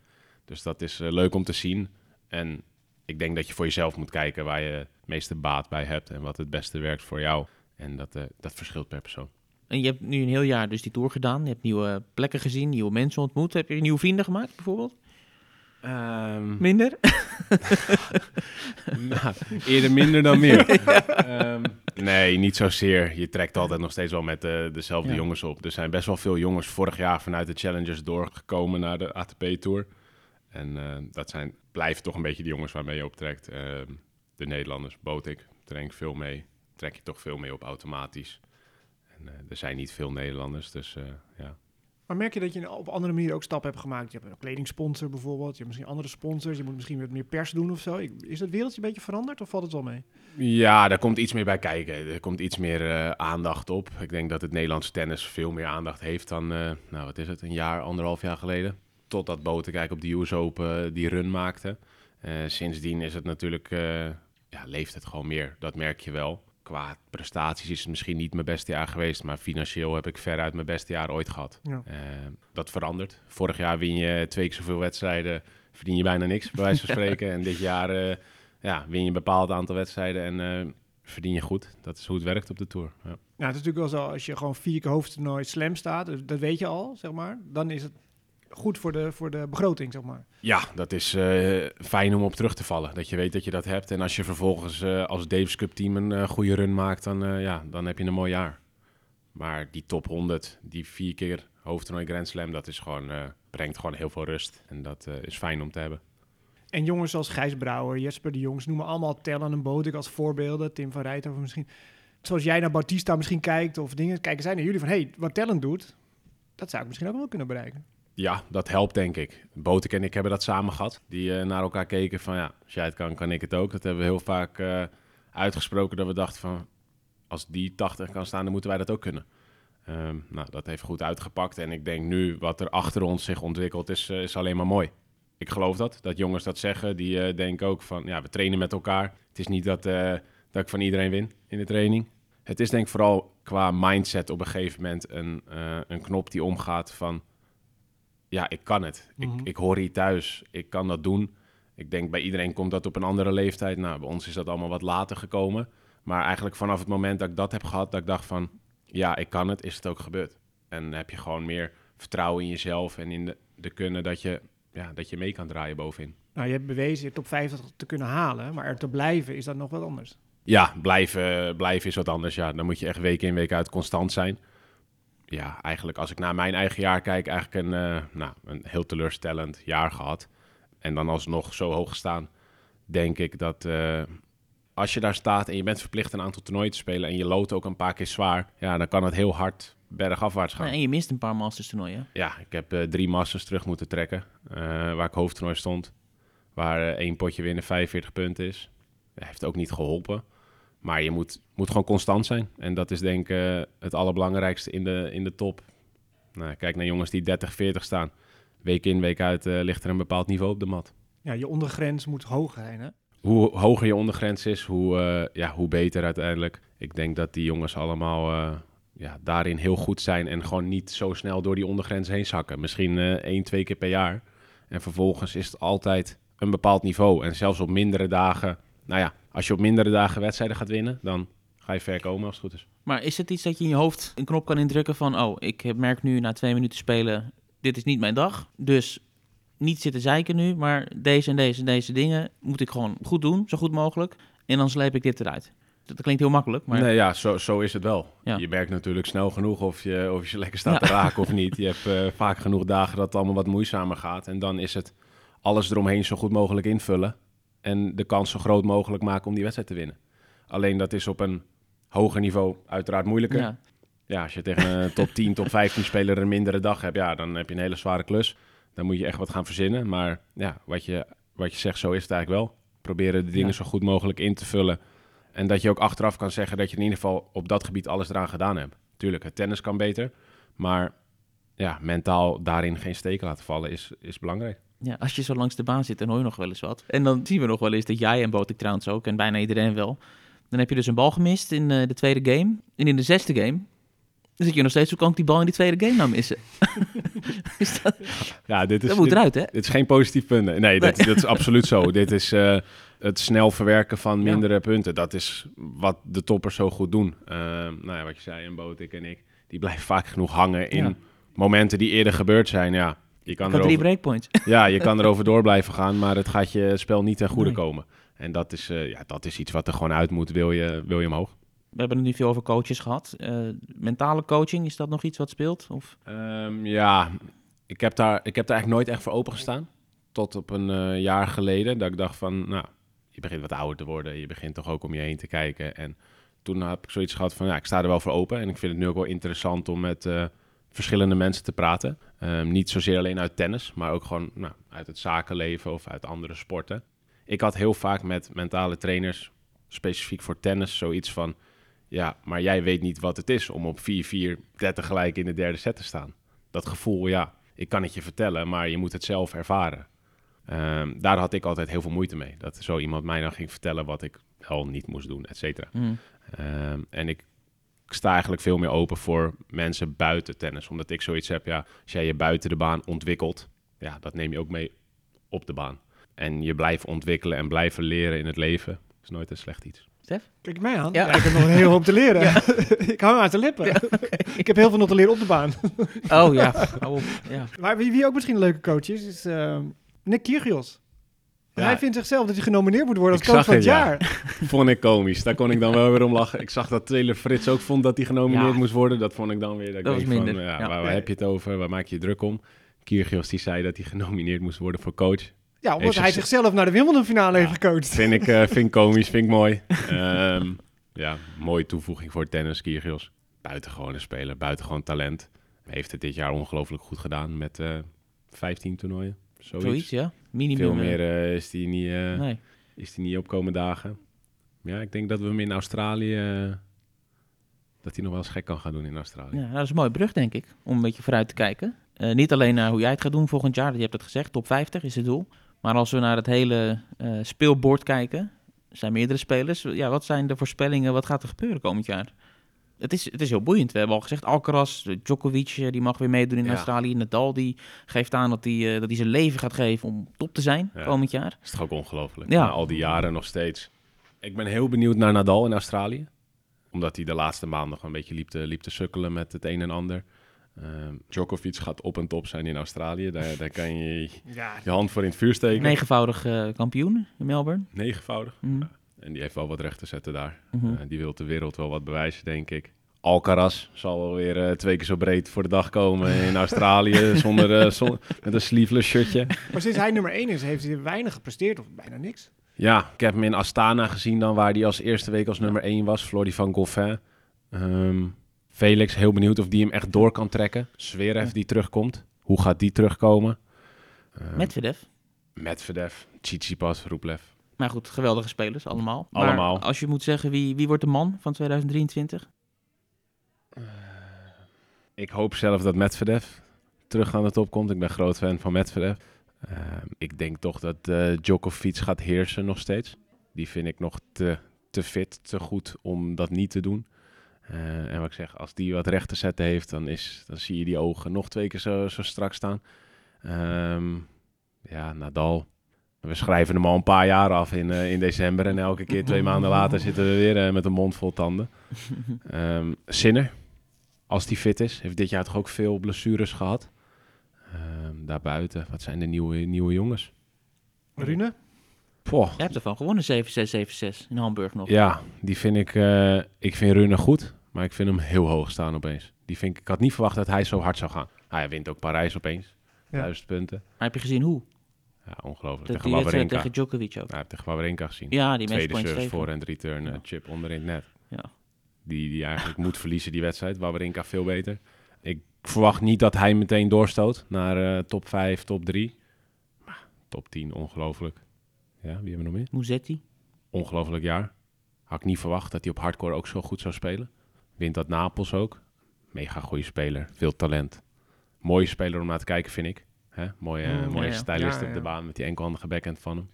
Dus dat is uh, leuk om te zien. En ik denk dat je voor jezelf moet kijken waar je het meeste baat bij hebt en wat het beste werkt voor jou. En dat, uh, dat verschilt per persoon. En je hebt nu een heel jaar dus die tour gedaan. Je hebt nieuwe plekken gezien, nieuwe mensen ontmoet. Heb je nieuwe vrienden gemaakt bijvoorbeeld? Um, minder? nou, eerder minder dan meer. um, nee, niet zozeer. Je trekt altijd nog steeds wel met uh, dezelfde ja. jongens op. Er zijn best wel veel jongens vorig jaar vanuit de Challengers doorgekomen naar de ATP Tour. En uh, dat zijn, blijven toch een beetje de jongens waarmee je optrekt. Uh, de Nederlanders, trek ik veel mee. Trek je toch veel mee op automatisch. En uh, er zijn niet veel Nederlanders, dus ja. Maar merk je dat je op andere manieren ook stappen hebt gemaakt? Je hebt een kledingsponsor bijvoorbeeld, je hebt misschien andere sponsors, je moet misschien wat meer pers doen of zo. Is dat wereldje een beetje veranderd of valt het wel mee? Ja, daar komt iets meer bij kijken. Er komt iets meer uh, aandacht op. Ik denk dat het Nederlandse tennis veel meer aandacht heeft dan, uh, nou wat is het, een jaar, anderhalf jaar geleden. Totdat Botenkijk op de US Open die run maakte. Uh, sindsdien is het natuurlijk, ja, leeft het gewoon meer. Dat merk je wel. Qua prestaties is het misschien niet mijn beste jaar geweest, maar financieel heb ik veruit mijn beste jaar ooit gehad. Ja. Dat verandert. Vorig jaar win je twee keer zoveel wedstrijden, verdien je bijna niks, bij wijze van spreken. en dit jaar ja, win je een bepaald aantal wedstrijden en verdien je goed. Dat is hoe het werkt op de Tour. Ja. Ja, het is natuurlijk wel zo, als je gewoon vier keer hoofdtoernooi slam staat, dat weet je al, zeg maar, dan is het goed voor de, voor de begroting, zeg maar. Ja, dat is uh, fijn om op terug te vallen. Dat je weet dat je dat hebt. En als je vervolgens uh, als Davis Cup team een uh, goede run maakt, dan, ja, dan heb je een mooi jaar. Maar die top 100, die vier keer hoofdtoernooi Grand Slam, dat is gewoon, brengt gewoon heel veel rust. En dat is fijn om te hebben. En jongens zoals Gijs Brouwer, Jesper de Jongs, noemen allemaal Tellen en Bodek als voorbeelden. Tim van Rijthoven misschien. Zoals jij naar Bautista misschien kijkt of dingen. Kijken zij naar jullie van, hey, wat Tellen doet, dat zou ik misschien ook wel kunnen bereiken. Ja, dat helpt denk ik. Botek en ik hebben dat samen gehad. Die uh, naar elkaar keken van ja, als jij het kan, kan ik het ook. Dat hebben we heel vaak uh, uitgesproken dat we dachten van als die 80 kan staan, dan moeten wij dat ook kunnen. Um, nou, dat heeft goed uitgepakt. En ik denk nu wat er achter ons zich ontwikkelt is, uh, is alleen maar mooi. Ik geloof dat, dat jongens dat zeggen. Die denken ook van ja, we trainen met elkaar. Het is niet dat, dat ik van iedereen win in de training. Het is denk ik vooral qua mindset op een gegeven moment een, een knop die omgaat van ja, ik kan het. Mm -hmm. ik, ik hoor hier thuis. Ik kan dat doen. Ik denk bij iedereen komt dat op een andere leeftijd. Nou, bij ons is dat allemaal wat later gekomen. Maar eigenlijk vanaf het moment dat ik dat heb gehad, dat ik dacht van, ja, ik kan het, is het ook gebeurd. En heb je gewoon meer vertrouwen in jezelf en in de, de kunnen dat je, ja, dat je mee kan draaien bovenin. Nou, je hebt bewezen je top 50 te kunnen halen, maar er te blijven is dat nog wat anders. Ja, blijven, blijven is wat anders. Ja, dan moet je echt week in week uit constant zijn ja, eigenlijk als ik naar mijn eigen jaar kijk, eigenlijk een, uh, nou, een heel teleurstellend jaar gehad. En dan alsnog zo hoog staan, denk ik dat uh, als je daar staat en je bent verplicht een aantal toernooien te spelen en je loodt ook een paar keer zwaar, ja, dan kan het heel hard bergafwaarts gaan. Ja, en je mist een paar Masters toernooien. Ja, ik heb uh, drie Masters terug moeten trekken, waar ik hoofdtoernooi stond. Waar één potje winnen 45 punten is. Dat heeft ook niet geholpen. Maar je moet, moet gewoon constant zijn. En dat is denk ik uh, het allerbelangrijkste in de, in de top. Nou, kijk naar jongens die 30, 40 staan. Week in, week uit uh, ligt er een bepaald niveau op de mat. Ja, je ondergrens moet hoog zijn, hè? Hoe hoger je ondergrens is, hoe, uh, ja, hoe beter uiteindelijk. Ik denk dat die jongens allemaal ja, daarin heel goed zijn... en gewoon niet zo snel door die ondergrens heen zakken. Misschien één, twee keer per jaar. En vervolgens is het altijd een bepaald niveau. En zelfs op mindere dagen... Nou ja, als je op mindere dagen wedstrijden gaat winnen, dan ga je ver komen als het goed is. Maar is het iets dat je in je hoofd een knop kan indrukken van... oh, ik merk nu na twee minuten spelen, dit is niet mijn dag. Dus niet zitten zeiken nu, maar deze en deze en deze dingen moet ik gewoon goed doen, zo goed mogelijk. En dan sleep ik dit eruit. Dat klinkt heel makkelijk, maar Nee, ja, zo, zo is het wel. Ja. Je merkt natuurlijk snel genoeg of je, of je lekker staat te raken of niet. Je hebt eh, vaak genoeg dagen dat het allemaal wat moeizamer gaat. En dan is het alles eromheen zo goed mogelijk invullen. En de kans zo groot mogelijk maken om die wedstrijd te winnen. Alleen dat is op een hoger niveau uiteraard moeilijker. Ja, ja, als je tegen een top 10, top 15 speler een mindere dag hebt, ja, dan heb je een hele zware klus. Dan moet je echt wat gaan verzinnen. Maar ja, wat je, wat je zegt, zo is het eigenlijk wel. Proberen de dingen Ja. zo goed mogelijk in te vullen. En dat je ook achteraf kan zeggen dat je in ieder geval op dat gebied alles eraan gedaan hebt. Tuurlijk, het tennis kan beter. Maar ja, mentaal daarin geen steken laten vallen is, is belangrijk. Ja, als je zo langs de baan zit, dan hoor je nog wel eens wat. En dan zien we nog wel eens dat jij en Botik trouwens ook, en bijna iedereen wel. Dan heb je dus een bal gemist in eh, de tweede game. En in de zesde game dan zit je nog steeds, hoe kan ik die bal in die tweede game nou missen? Dat, Ja, dit is, dat moet dit, eruit, hè? dit is geen positief punt. Nee, dat, dat is absoluut zo. Dit is eh, het snel verwerken van Ja. mindere punten. Dat is wat de toppers zo goed doen. Eh, nou ja, wat je zei, en Botik en ik, die blijven vaak genoeg hangen in Ja. momenten die eerder gebeurd zijn. Ja, je kan, drie breakpoints. ja, je kan erover door blijven gaan, maar het gaat je spel niet ten goede Nee. komen. En dat is, eh, ja, dat is iets wat er gewoon uit moet, wil je, wil je omhoog. We hebben het nu veel over coaches gehad. Eh, mentale coaching, is dat nog iets wat speelt? Of? Ehm, ja, ik heb, daar, ik heb daar eigenlijk nooit echt voor opengestaan. Tot op een eh, jaar geleden. Dat ik dacht van, nou, je begint wat ouder te worden. Je begint toch ook om je heen te kijken. En toen heb ik zoiets gehad van, ja, ik sta er wel voor open. En ik vind het nu ook wel interessant om met verschillende mensen te praten. Ehm, niet zozeer alleen uit tennis, maar ook gewoon nou, uit het zakenleven of uit andere sporten. Ik had heel vaak met mentale trainers, specifiek voor tennis, zoiets van... Ja, maar jij weet niet wat het is om op 4-4 30 gelijk in de derde set te staan. Dat gevoel, ja, ik kan het je vertellen, maar je moet het zelf ervaren. Ehm, daar had ik altijd heel veel moeite mee. Dat zo iemand mij dan ging vertellen wat ik wel niet moest doen, et cetera. Hm. Ehm, en ik, ik sta eigenlijk veel meer open voor mensen buiten tennis. Omdat ik zoiets heb, ja, als jij je buiten de baan ontwikkelt, ja, dat neem je ook mee op de baan. En je blijft ontwikkelen en blijven leren in het leven, is nooit een slecht iets. Stef? Kijk mij aan. Ja. Ja. ik heb nog een heel hoop te leren. ik hou me aan de lippen. ik heb heel veel nog te leren op de baan. Oh ja, op. Ja. Maar wie, wie ook misschien een leuke coach is, is eh, Nick Kyrgios. Ja. Hij vindt zichzelf dat hij genomineerd moet worden als Ik coach van het het, ja. jaar. Vond ik komisch. Daar kon ik dan wel weer om lachen. Ik zag dat Taylor Frits ook vond dat hij genomineerd Ja. moest worden. Dat vond ik dan weer. Dat, Dat was denk minder, Van, ja, ja. Waar, waar heb je het over? Waar maak je je druk om? Kyrgios die zei dat hij genomineerd moest worden voor coach. Ja, omdat Heeft hij zich- zichzelf naar de Wimbledon finale heeft gecoacht. Vind ik, eh, vind ik komisch, vind ik mooi. Ehm, ja, mooie toevoeging voor tennis, Kyrgios. Buitengewone speler, buitengewoon talent. Heeft het dit jaar ongelooflijk goed gedaan met eh 15 toernooien. Zoiets. Zoiets, ja. Minimum. Veel eh, meer eh, is hij niet, Nee. is die niet opkomen dagen. Ja, ik denk dat we hem in Australië... dat hij nog wel eens gek kan gaan doen in Australië. Ja, dat is een mooie brug, denk ik, om een beetje vooruit te kijken. Niet alleen naar hoe jij het gaat doen volgend jaar, je hebt het gezegd, top 50 is het doel. Maar als we naar het hele speelbord kijken, zijn meerdere spelers. Ja, wat zijn de voorspellingen, wat gaat er gebeuren komend jaar? Het is, het is heel boeiend. We hebben al gezegd, Alcaraz, Djokovic, eh, die mag weer meedoen in Ja. Australië. Nadal, die geeft aan dat hij, eh, dat hij zijn leven gaat geven om top te zijn Ja. komend jaar. is toch ook ongelooflijk? Ja. Na al die jaren nog steeds. Ik ben heel benieuwd naar Nadal in Australië. Omdat hij de laatste maanden nog een beetje liep te, liep te sukkelen met het een en ander. Ehm Djokovic gaat op en top zijn in Australië. Daar, daar kan je Ja, je hand voor in het vuur steken. Negenvoudig eh, kampioen in Melbourne. Negenvoudig. Mhm. En die heeft wel wat recht te zetten daar. Mhm. Eh, die wil de wereld wel wat bewijzen, denk ik. Alcaraz zal wel weer eh, twee keer zo breed voor de dag komen in Australië. zonder, eh, zon- met een sleeveless shirtje. maar sinds hij nummer 1 is, heeft hij weinig gepresteerd of bijna niks. Ja, ik heb hem in Astana gezien dan, waar hij als eerste week als nummer 1 was. Floor van Goffin. Ehm, Felix, heel benieuwd of die hem echt door kan trekken. Zverev Ja. die terugkomt. Hoe gaat die terugkomen? Ehm, Medvedev. Medvedev, Tsitsipas, Rublev. Maar goed, geweldige spelers allemaal. Maar Allemaal. als je moet zeggen, wie, wie wordt de man van 2023? Ik hoop zelf dat Medvedev terug aan de top komt. Ik ben groot fan van Medvedev. Ehm, ik denk toch dat eh, Djokovic gaat heersen nog steeds. Die vind ik nog te, te fit, te goed om dat niet te doen. Eh, en wat ik zeg, als die wat recht te zetten heeft, dan, is, dan zie je die ogen nog twee keer zo, zo strak staan. Ehm, ja, Nadal. We schrijven hem al een paar jaar af in, eh, in december. En elke keer twee maanden later zitten we weer eh, met een mond vol tanden. Ehm Sinner, als die fit is, heeft dit jaar toch ook veel blessures gehad. Ehm, daarbuiten, wat zijn de nieuwe, nieuwe jongens? Rune? Poh, Jij hebt ervan gewonnen, 7-6, 7-6 in Hamburg nog. ja, die vind ik... eh, ik vind Runner goed, maar ik vind hem heel hoog staan opeens. Die vind ik, ik had niet verwacht dat hij zo hard zou gaan. Hij wint ook Parijs opeens. Ja. Duizend punten. Maar heb je gezien hoe? Ja, ongelooflijk. De, tegen die wedstrijd tegen Djokovic ook. Ja, tegen Wawrinka gezien. Ja, die Tweede service voor en return Ja. chip onder in het net. Ja. Die, die eigenlijk moet verliezen, die wedstrijd. Wawrinka veel beter. Ik verwacht niet dat hij meteen doorstoot naar eh, top 5, top 3. Maar top 10, ongelooflijk. Ja, wie hebben we nog meer? Musetti. Ongelooflijk jaar. Had ik niet verwacht dat hij op hardcore ook zo goed zou spelen. Wint dat Napels ook. Mega goede speler, veel talent. Mooie speler om naar te kijken, vind ik. Hè? Mooie, Mm, mooie ja, ja. stylist Ja, op de baan met die enkelhandige backhand van hem.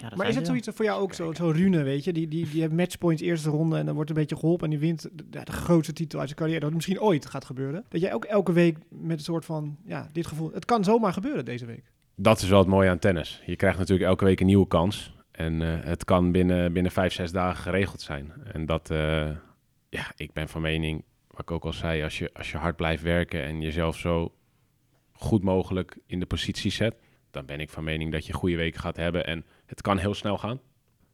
Eh, Maar is het zoiets voor jou ook zo, zo Rune, weet je? Die, die, die heeft matchpoints eerste ronde en dan wordt een beetje geholpen en die wint de, de grootste titel uit zijn carrière. Dat misschien ooit gaat gebeuren. Dat jij ook elke week met een soort van, ja, dit gevoel. Het kan zomaar gebeuren deze week. Dat is wel het mooie aan tennis. Je krijgt natuurlijk elke week een nieuwe kans. En eh, het kan binnen, binnen vijf, zes dagen geregeld zijn. En dat, eh, ja, ik ben van mening, wat ik ook al zei, als je, als je hard blijft werken en jezelf zo goed mogelijk in de positie zet, dan ben ik van mening dat je goede weken gaat hebben. En het kan heel snel gaan.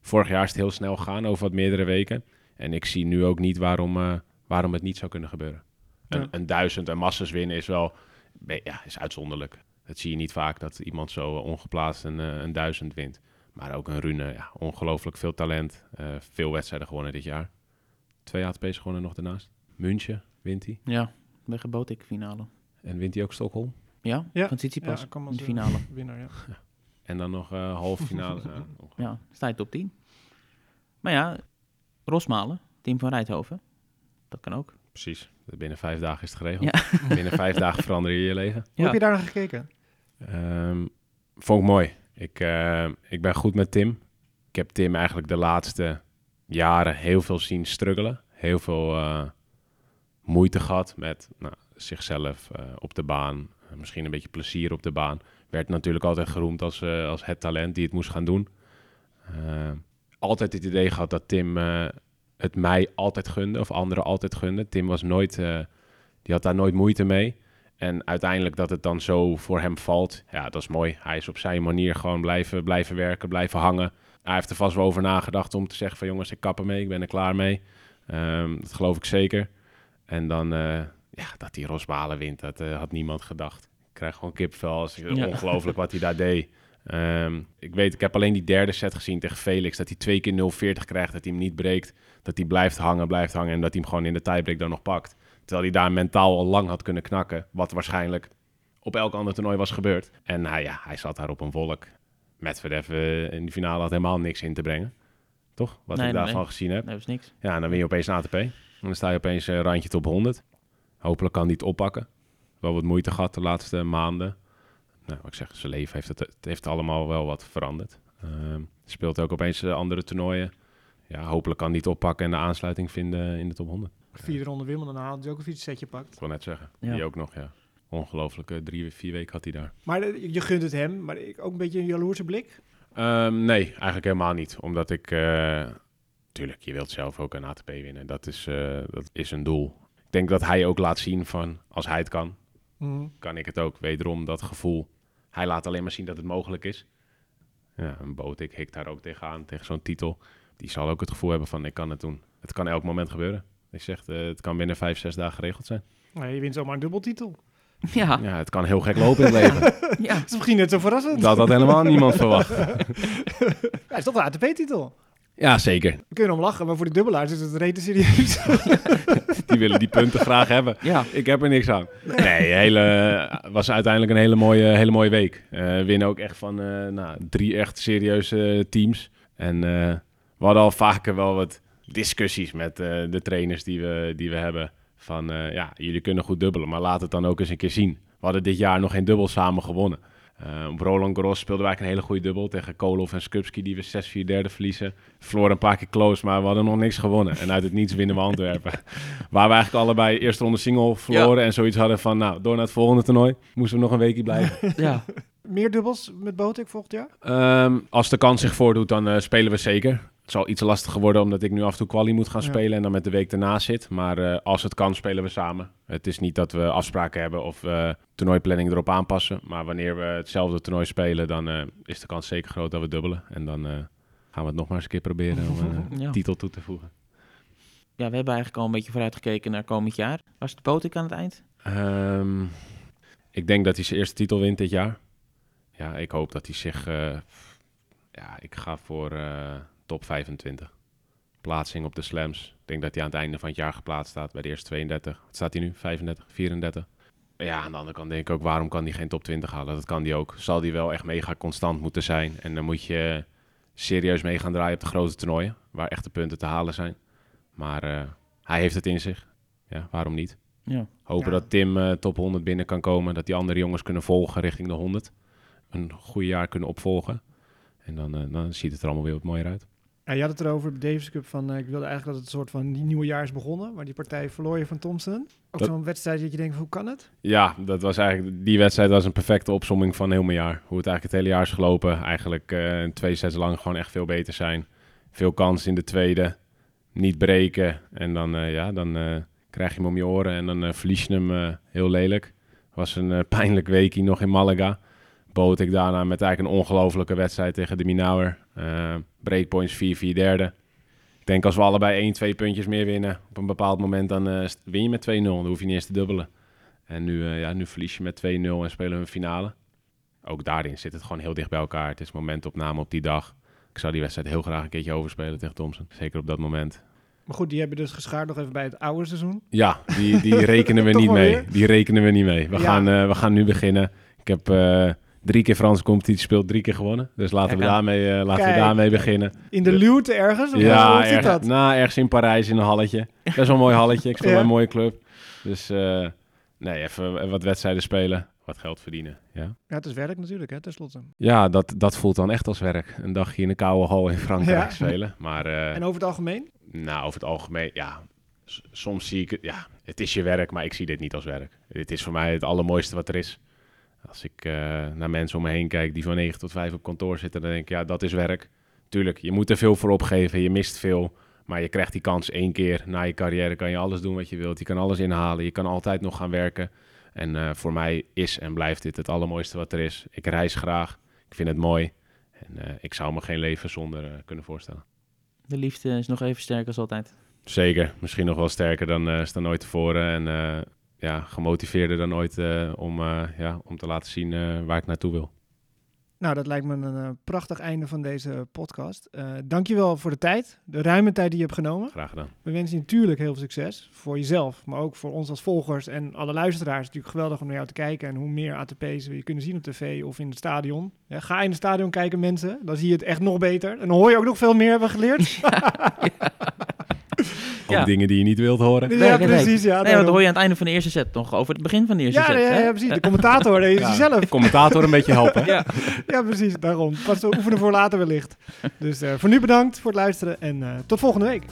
Vorig jaar is het heel snel gaan, over wat meerdere weken. En ik zie nu ook niet waarom, eh, waarom het niet zou kunnen gebeuren. Een, Ja. een duizend en massas winnen is wel, ja, is uitzonderlijk. Dat zie je niet vaak, dat iemand zo eh, ongeplaatst een, eh, een duizend wint. Maar ook een Rune, ja, ongelooflijk veel talent. veel wedstrijden gewonnen dit jaar. Twee ATP's gewonnen nog daarnaast. München wint hij. Ja, bij Gebotik finale. En wint hij ook Stockholm. Ja, Ja. van Tsitsipas Ja, kwam in de eh, finale. Winnaar, ja. En dan nog eh halve finale. Ja, ongelooflijk. Ja, sta je top 10. Maar ja, Rosmalen, team van Rijthoven. Dat kan ook. Precies. Binnen vijf dagen is het geregeld. Binnen vijf dagen verander je je leven. Hoe heb je daar naar gekeken? Ehm, vond ik mooi. Ik, eh, ik ben goed met Tim. Ik heb Tim eigenlijk de laatste jaren heel veel zien struggelen. Heel veel eh, moeite gehad met nou, zichzelf eh, op de baan. Misschien een beetje plezier op de baan. Werd natuurlijk altijd geroemd als, eh, als het talent die het moest gaan doen. Eh, altijd het idee gehad dat Tim eh, het mij altijd gunde. Of anderen altijd gunde. Tim was nooit... die had daar nooit moeite mee. En uiteindelijk dat het dan zo voor hem valt, ja, dat is mooi. Hij is op zijn manier gewoon blijven, blijven werken, blijven hangen. Hij heeft er vast wel over nagedacht om te zeggen van jongens, ik kap ermee, ik ben er klaar mee. Ehm, dat geloof ik zeker. En dan, ja, dat hij Rosmalen wint, dat eh, had niemand gedacht. Ik krijg gewoon kipvel, Ja. ongelooflijk wat hij daar deed. Ehm, ik weet, ik heb alleen die derde set gezien tegen Felix, dat hij twee keer 0-40 krijgt, dat hij hem niet breekt. Dat hij blijft hangen, blijft hangen en dat hij hem gewoon in de tiebreak dan nog pakt. Terwijl hij daar mentaal al lang had kunnen knakken. Wat waarschijnlijk op elk ander toernooi was gebeurd. En hij, ja, hij zat daar op een wolk. Medvedev eh, in de finale had helemaal niks in te brengen. Toch? Wat Nee, ik daarvan nee. gezien heb. Nee, dat is niks. Ja, en dan win je opeens een ATP. En dan sta je opeens een randje top 100. Hopelijk kan hij het oppakken. Wel wat moeite gehad de laatste maanden. Nou, wat ik zeg, zijn leven heeft het, het heeft allemaal wel wat veranderd. Ehm, speelt ook opeens eh, andere toernooien. Ja, hopelijk kan hij het oppakken en de aansluiting vinden in de top 100. Vierde ronde Wimbledon haalt Djokovic een setje pakt. Ik wil net zeggen. Ja. Die ook nog, ja. Ongelooflijke drie, vier weken had hij daar. Maar eh, je gunt het hem, maar ik, ook een beetje een jaloerse blik. Ehm, nee, eigenlijk helemaal niet. Omdat ik... eh, tuurlijk, je wilt zelf ook een ATP winnen. Dat is, eh, dat is een doel. Ik denk dat hij ook laat zien van... Als hij het kan, Mhm. kan ik het ook. Wederom dat gevoel. Hij laat alleen maar zien dat het mogelijk is. Ja, een boot, ik hik daar ook tegenaan, tegen zo'n titel. Die zal ook het gevoel hebben van, ik kan het doen. Het kan elk moment gebeuren. Ik zeg, eh, het kan binnen vijf, zes dagen geregeld zijn. Nou, je wint zomaar een dubbeltitel. Ja, Ja, het kan heel gek lopen in het leven. ja. Dat is misschien net zo verrassend. Dat had helemaal niemand verwacht. Hij is toch de ATP-titel. Ja, zeker. We kunnen om lachen, maar voor de dubbelaars is het reden serieus. Die willen die punten graag hebben. ja. Ik heb er niks aan. Nee, hele, was uiteindelijk een hele mooie, hele mooie week. Eh winnen ook echt van eh, nou, drie echt serieuze teams. En eh, we hadden al vaker wel wat discussies met eh, de trainers die we, die we hebben. Van eh, ja, jullie kunnen goed dubbelen, maar laat het dan ook eens een keer zien. We hadden dit jaar nog geen dubbel samen gewonnen. Eh, op Roland Garros speelden we eigenlijk een hele goede dubbel tegen Kolov en Skupski, die we 6-4 derde verliezen. Verloren een paar keer close, maar we hadden nog niks gewonnen. En uit het niets winnen we Antwerpen. Waar we eigenlijk allebei eerste ronde single verloren en zoiets hadden van, nou, door naar het volgende toernooi. Moesten we nog een weekje blijven. ja. Meer dubbels met Botek volgend jaar? Ehm, als de kans zich voordoet, dan eh, spelen we zeker. Zal iets lastiger worden omdat ik nu af en toe quali moet gaan Ja. spelen en dan met de week erna zit. Maar eh, als het kan, spelen we samen. Het is niet dat we afspraken hebben of eh toernooiplanning erop aanpassen. Maar wanneer we hetzelfde toernooi spelen, dan eh, is de kans zeker groot dat we dubbelen. En dan gaan we het nog maar eens een keer proberen om een Ja. titel toe te voegen. Ja, we hebben eigenlijk al een beetje vooruitgekeken naar komend jaar. Was het Potik aan het eind? Ehm, ik denk dat hij zijn eerste titel wint dit jaar. Ja, ik hoop dat hij zich... ja, ik ga voor top 25. Plaatsing op de slams. Ik denk dat hij aan het einde van het jaar geplaatst staat bij de eerste 32. Wat staat hij nu? 35, 34? Ja, aan de andere kant denk ik ook, waarom kan hij geen top 20 halen? Dat kan hij ook. Zal hij wel echt mega constant moeten zijn. En dan moet je serieus mee gaan draaien op de grote toernooien. Waar echte punten te halen zijn. Maar eh, hij heeft het in zich. Ja, waarom niet? Ja. Hopen Ja. dat Tim eh, top 100 binnen kan komen. Dat die andere jongens kunnen volgen richting de 100. Een goede jaar kunnen opvolgen. En dan, eh, dan ziet het er allemaal weer wat mooier uit. Ja, je had het erover de Davis Cup van, eh, ik wilde eigenlijk dat het een soort van die nieuwe jaar is begonnen, maar die partij verloor je van Thompson. Ook Dat- zo'n wedstrijd dat je denkt, hoe kan het? Ja, dat was eigenlijk, die wedstrijd was een perfecte opsomming van heel mijn jaar. Hoe het eigenlijk het hele jaar is gelopen. Eigenlijk eh, twee sets lang gewoon echt veel beter zijn. Veel kans in de tweede. Niet breken. En dan, eh, ja, dan krijg je hem om je oren en dan verlies je hem heel lelijk. was een pijnlijk weekje nog in Malaga. Bood ik daarna met eigenlijk een ongelofelijke wedstrijd tegen de Minauer. Eh breakpoints 4-4 derde. Ik denk als we allebei 1, 2 puntjes meer winnen op een bepaald moment, dan eh, win je met 2-0. Dan hoef je niet eens te dubbelen. En nu, eh, ja, nu verlies je met 2-0 en spelen we een finale. Ook daarin zit het gewoon heel dicht bij elkaar. Het is momentopname op die dag. Ik zou die wedstrijd heel graag een keertje overspelen tegen Thompson. Zeker op dat moment. Maar goed, die hebben dus geschaard nog even bij het oude seizoen. Ja, die, die rekenen we niet mee. weer? Die rekenen we niet mee. We, Ja. gaan, we gaan nu beginnen. Ik heb drie keer Franse competitie gespeeld, drie keer gewonnen. Dus laten, we daarmee, eh, laten we daarmee beginnen. In de luwte ergens? Of ja, hoe zit erg- dat? nou, ergens in Parijs in een halletje. Best wel een mooi halletje. Ik speel Ja. bij een mooie club. Dus eh, nee, even wat wedstrijden spelen. Wat geld verdienen. Ja, Ja, het is werk natuurlijk, hè, tenslotte. ja dat, dat voelt dan echt als werk. Een dagje in een koude hal in Frankrijk Ja. spelen. Maar eh, En over het algemeen? nou, over het algemeen, ja. s- Soms zie ik het, ja, het is je werk, maar ik zie dit niet als werk. Dit is voor mij het allermooiste wat er is. Als ik eh, naar mensen om me heen kijk die van 9 tot 5 op kantoor zitten, dan denk ik, ja, dat is werk. Tuurlijk, je moet er veel voor opgeven, je mist veel. Maar je krijgt die kans één keer na je carrière, kan je alles doen wat je wilt. Je kan alles inhalen, je kan altijd nog gaan werken. En eh, voor mij is en blijft dit het allermooiste wat er is. Ik reis graag, ik vind het mooi. En eh, ik zou me geen leven zonder kunnen voorstellen. De liefde is nog even sterk als altijd. Zeker, misschien nog wel sterker dan, dan ooit tevoren. En ja, gemotiveerder dan ooit eh, om, eh, ja, om te laten zien eh, waar ik naartoe wil. Nou, dat lijkt me een prachtig einde van deze podcast. Eh dankjewel voor de tijd, de ruime tijd die je hebt genomen. Graag gedaan. We wensen je natuurlijk heel veel succes voor jezelf, maar ook voor ons als volgers en alle luisteraars. Het is natuurlijk geweldig om naar jou te kijken en hoe meer ATP's we je kunnen zien op tv of in het stadion. Ja, ga in het stadion kijken, mensen. Dan zie je het echt nog beter. En dan hoor je ook nog veel meer, hebben geleerd. Ja. dingen die je niet wilt horen. ja, Nee, nee, nee. precies. Ja, nee, dan hoor je aan het einde van de eerste set nog over het begin van de eerste ja, set. ja, ja, precies. De commentator, dat is Ja. hij zelf. Commentator een beetje helpen. Ja. Ja, precies. Daarom. Pas oefenen voor later wellicht. Dus eh, voor nu bedankt voor het luisteren en eh, tot volgende week.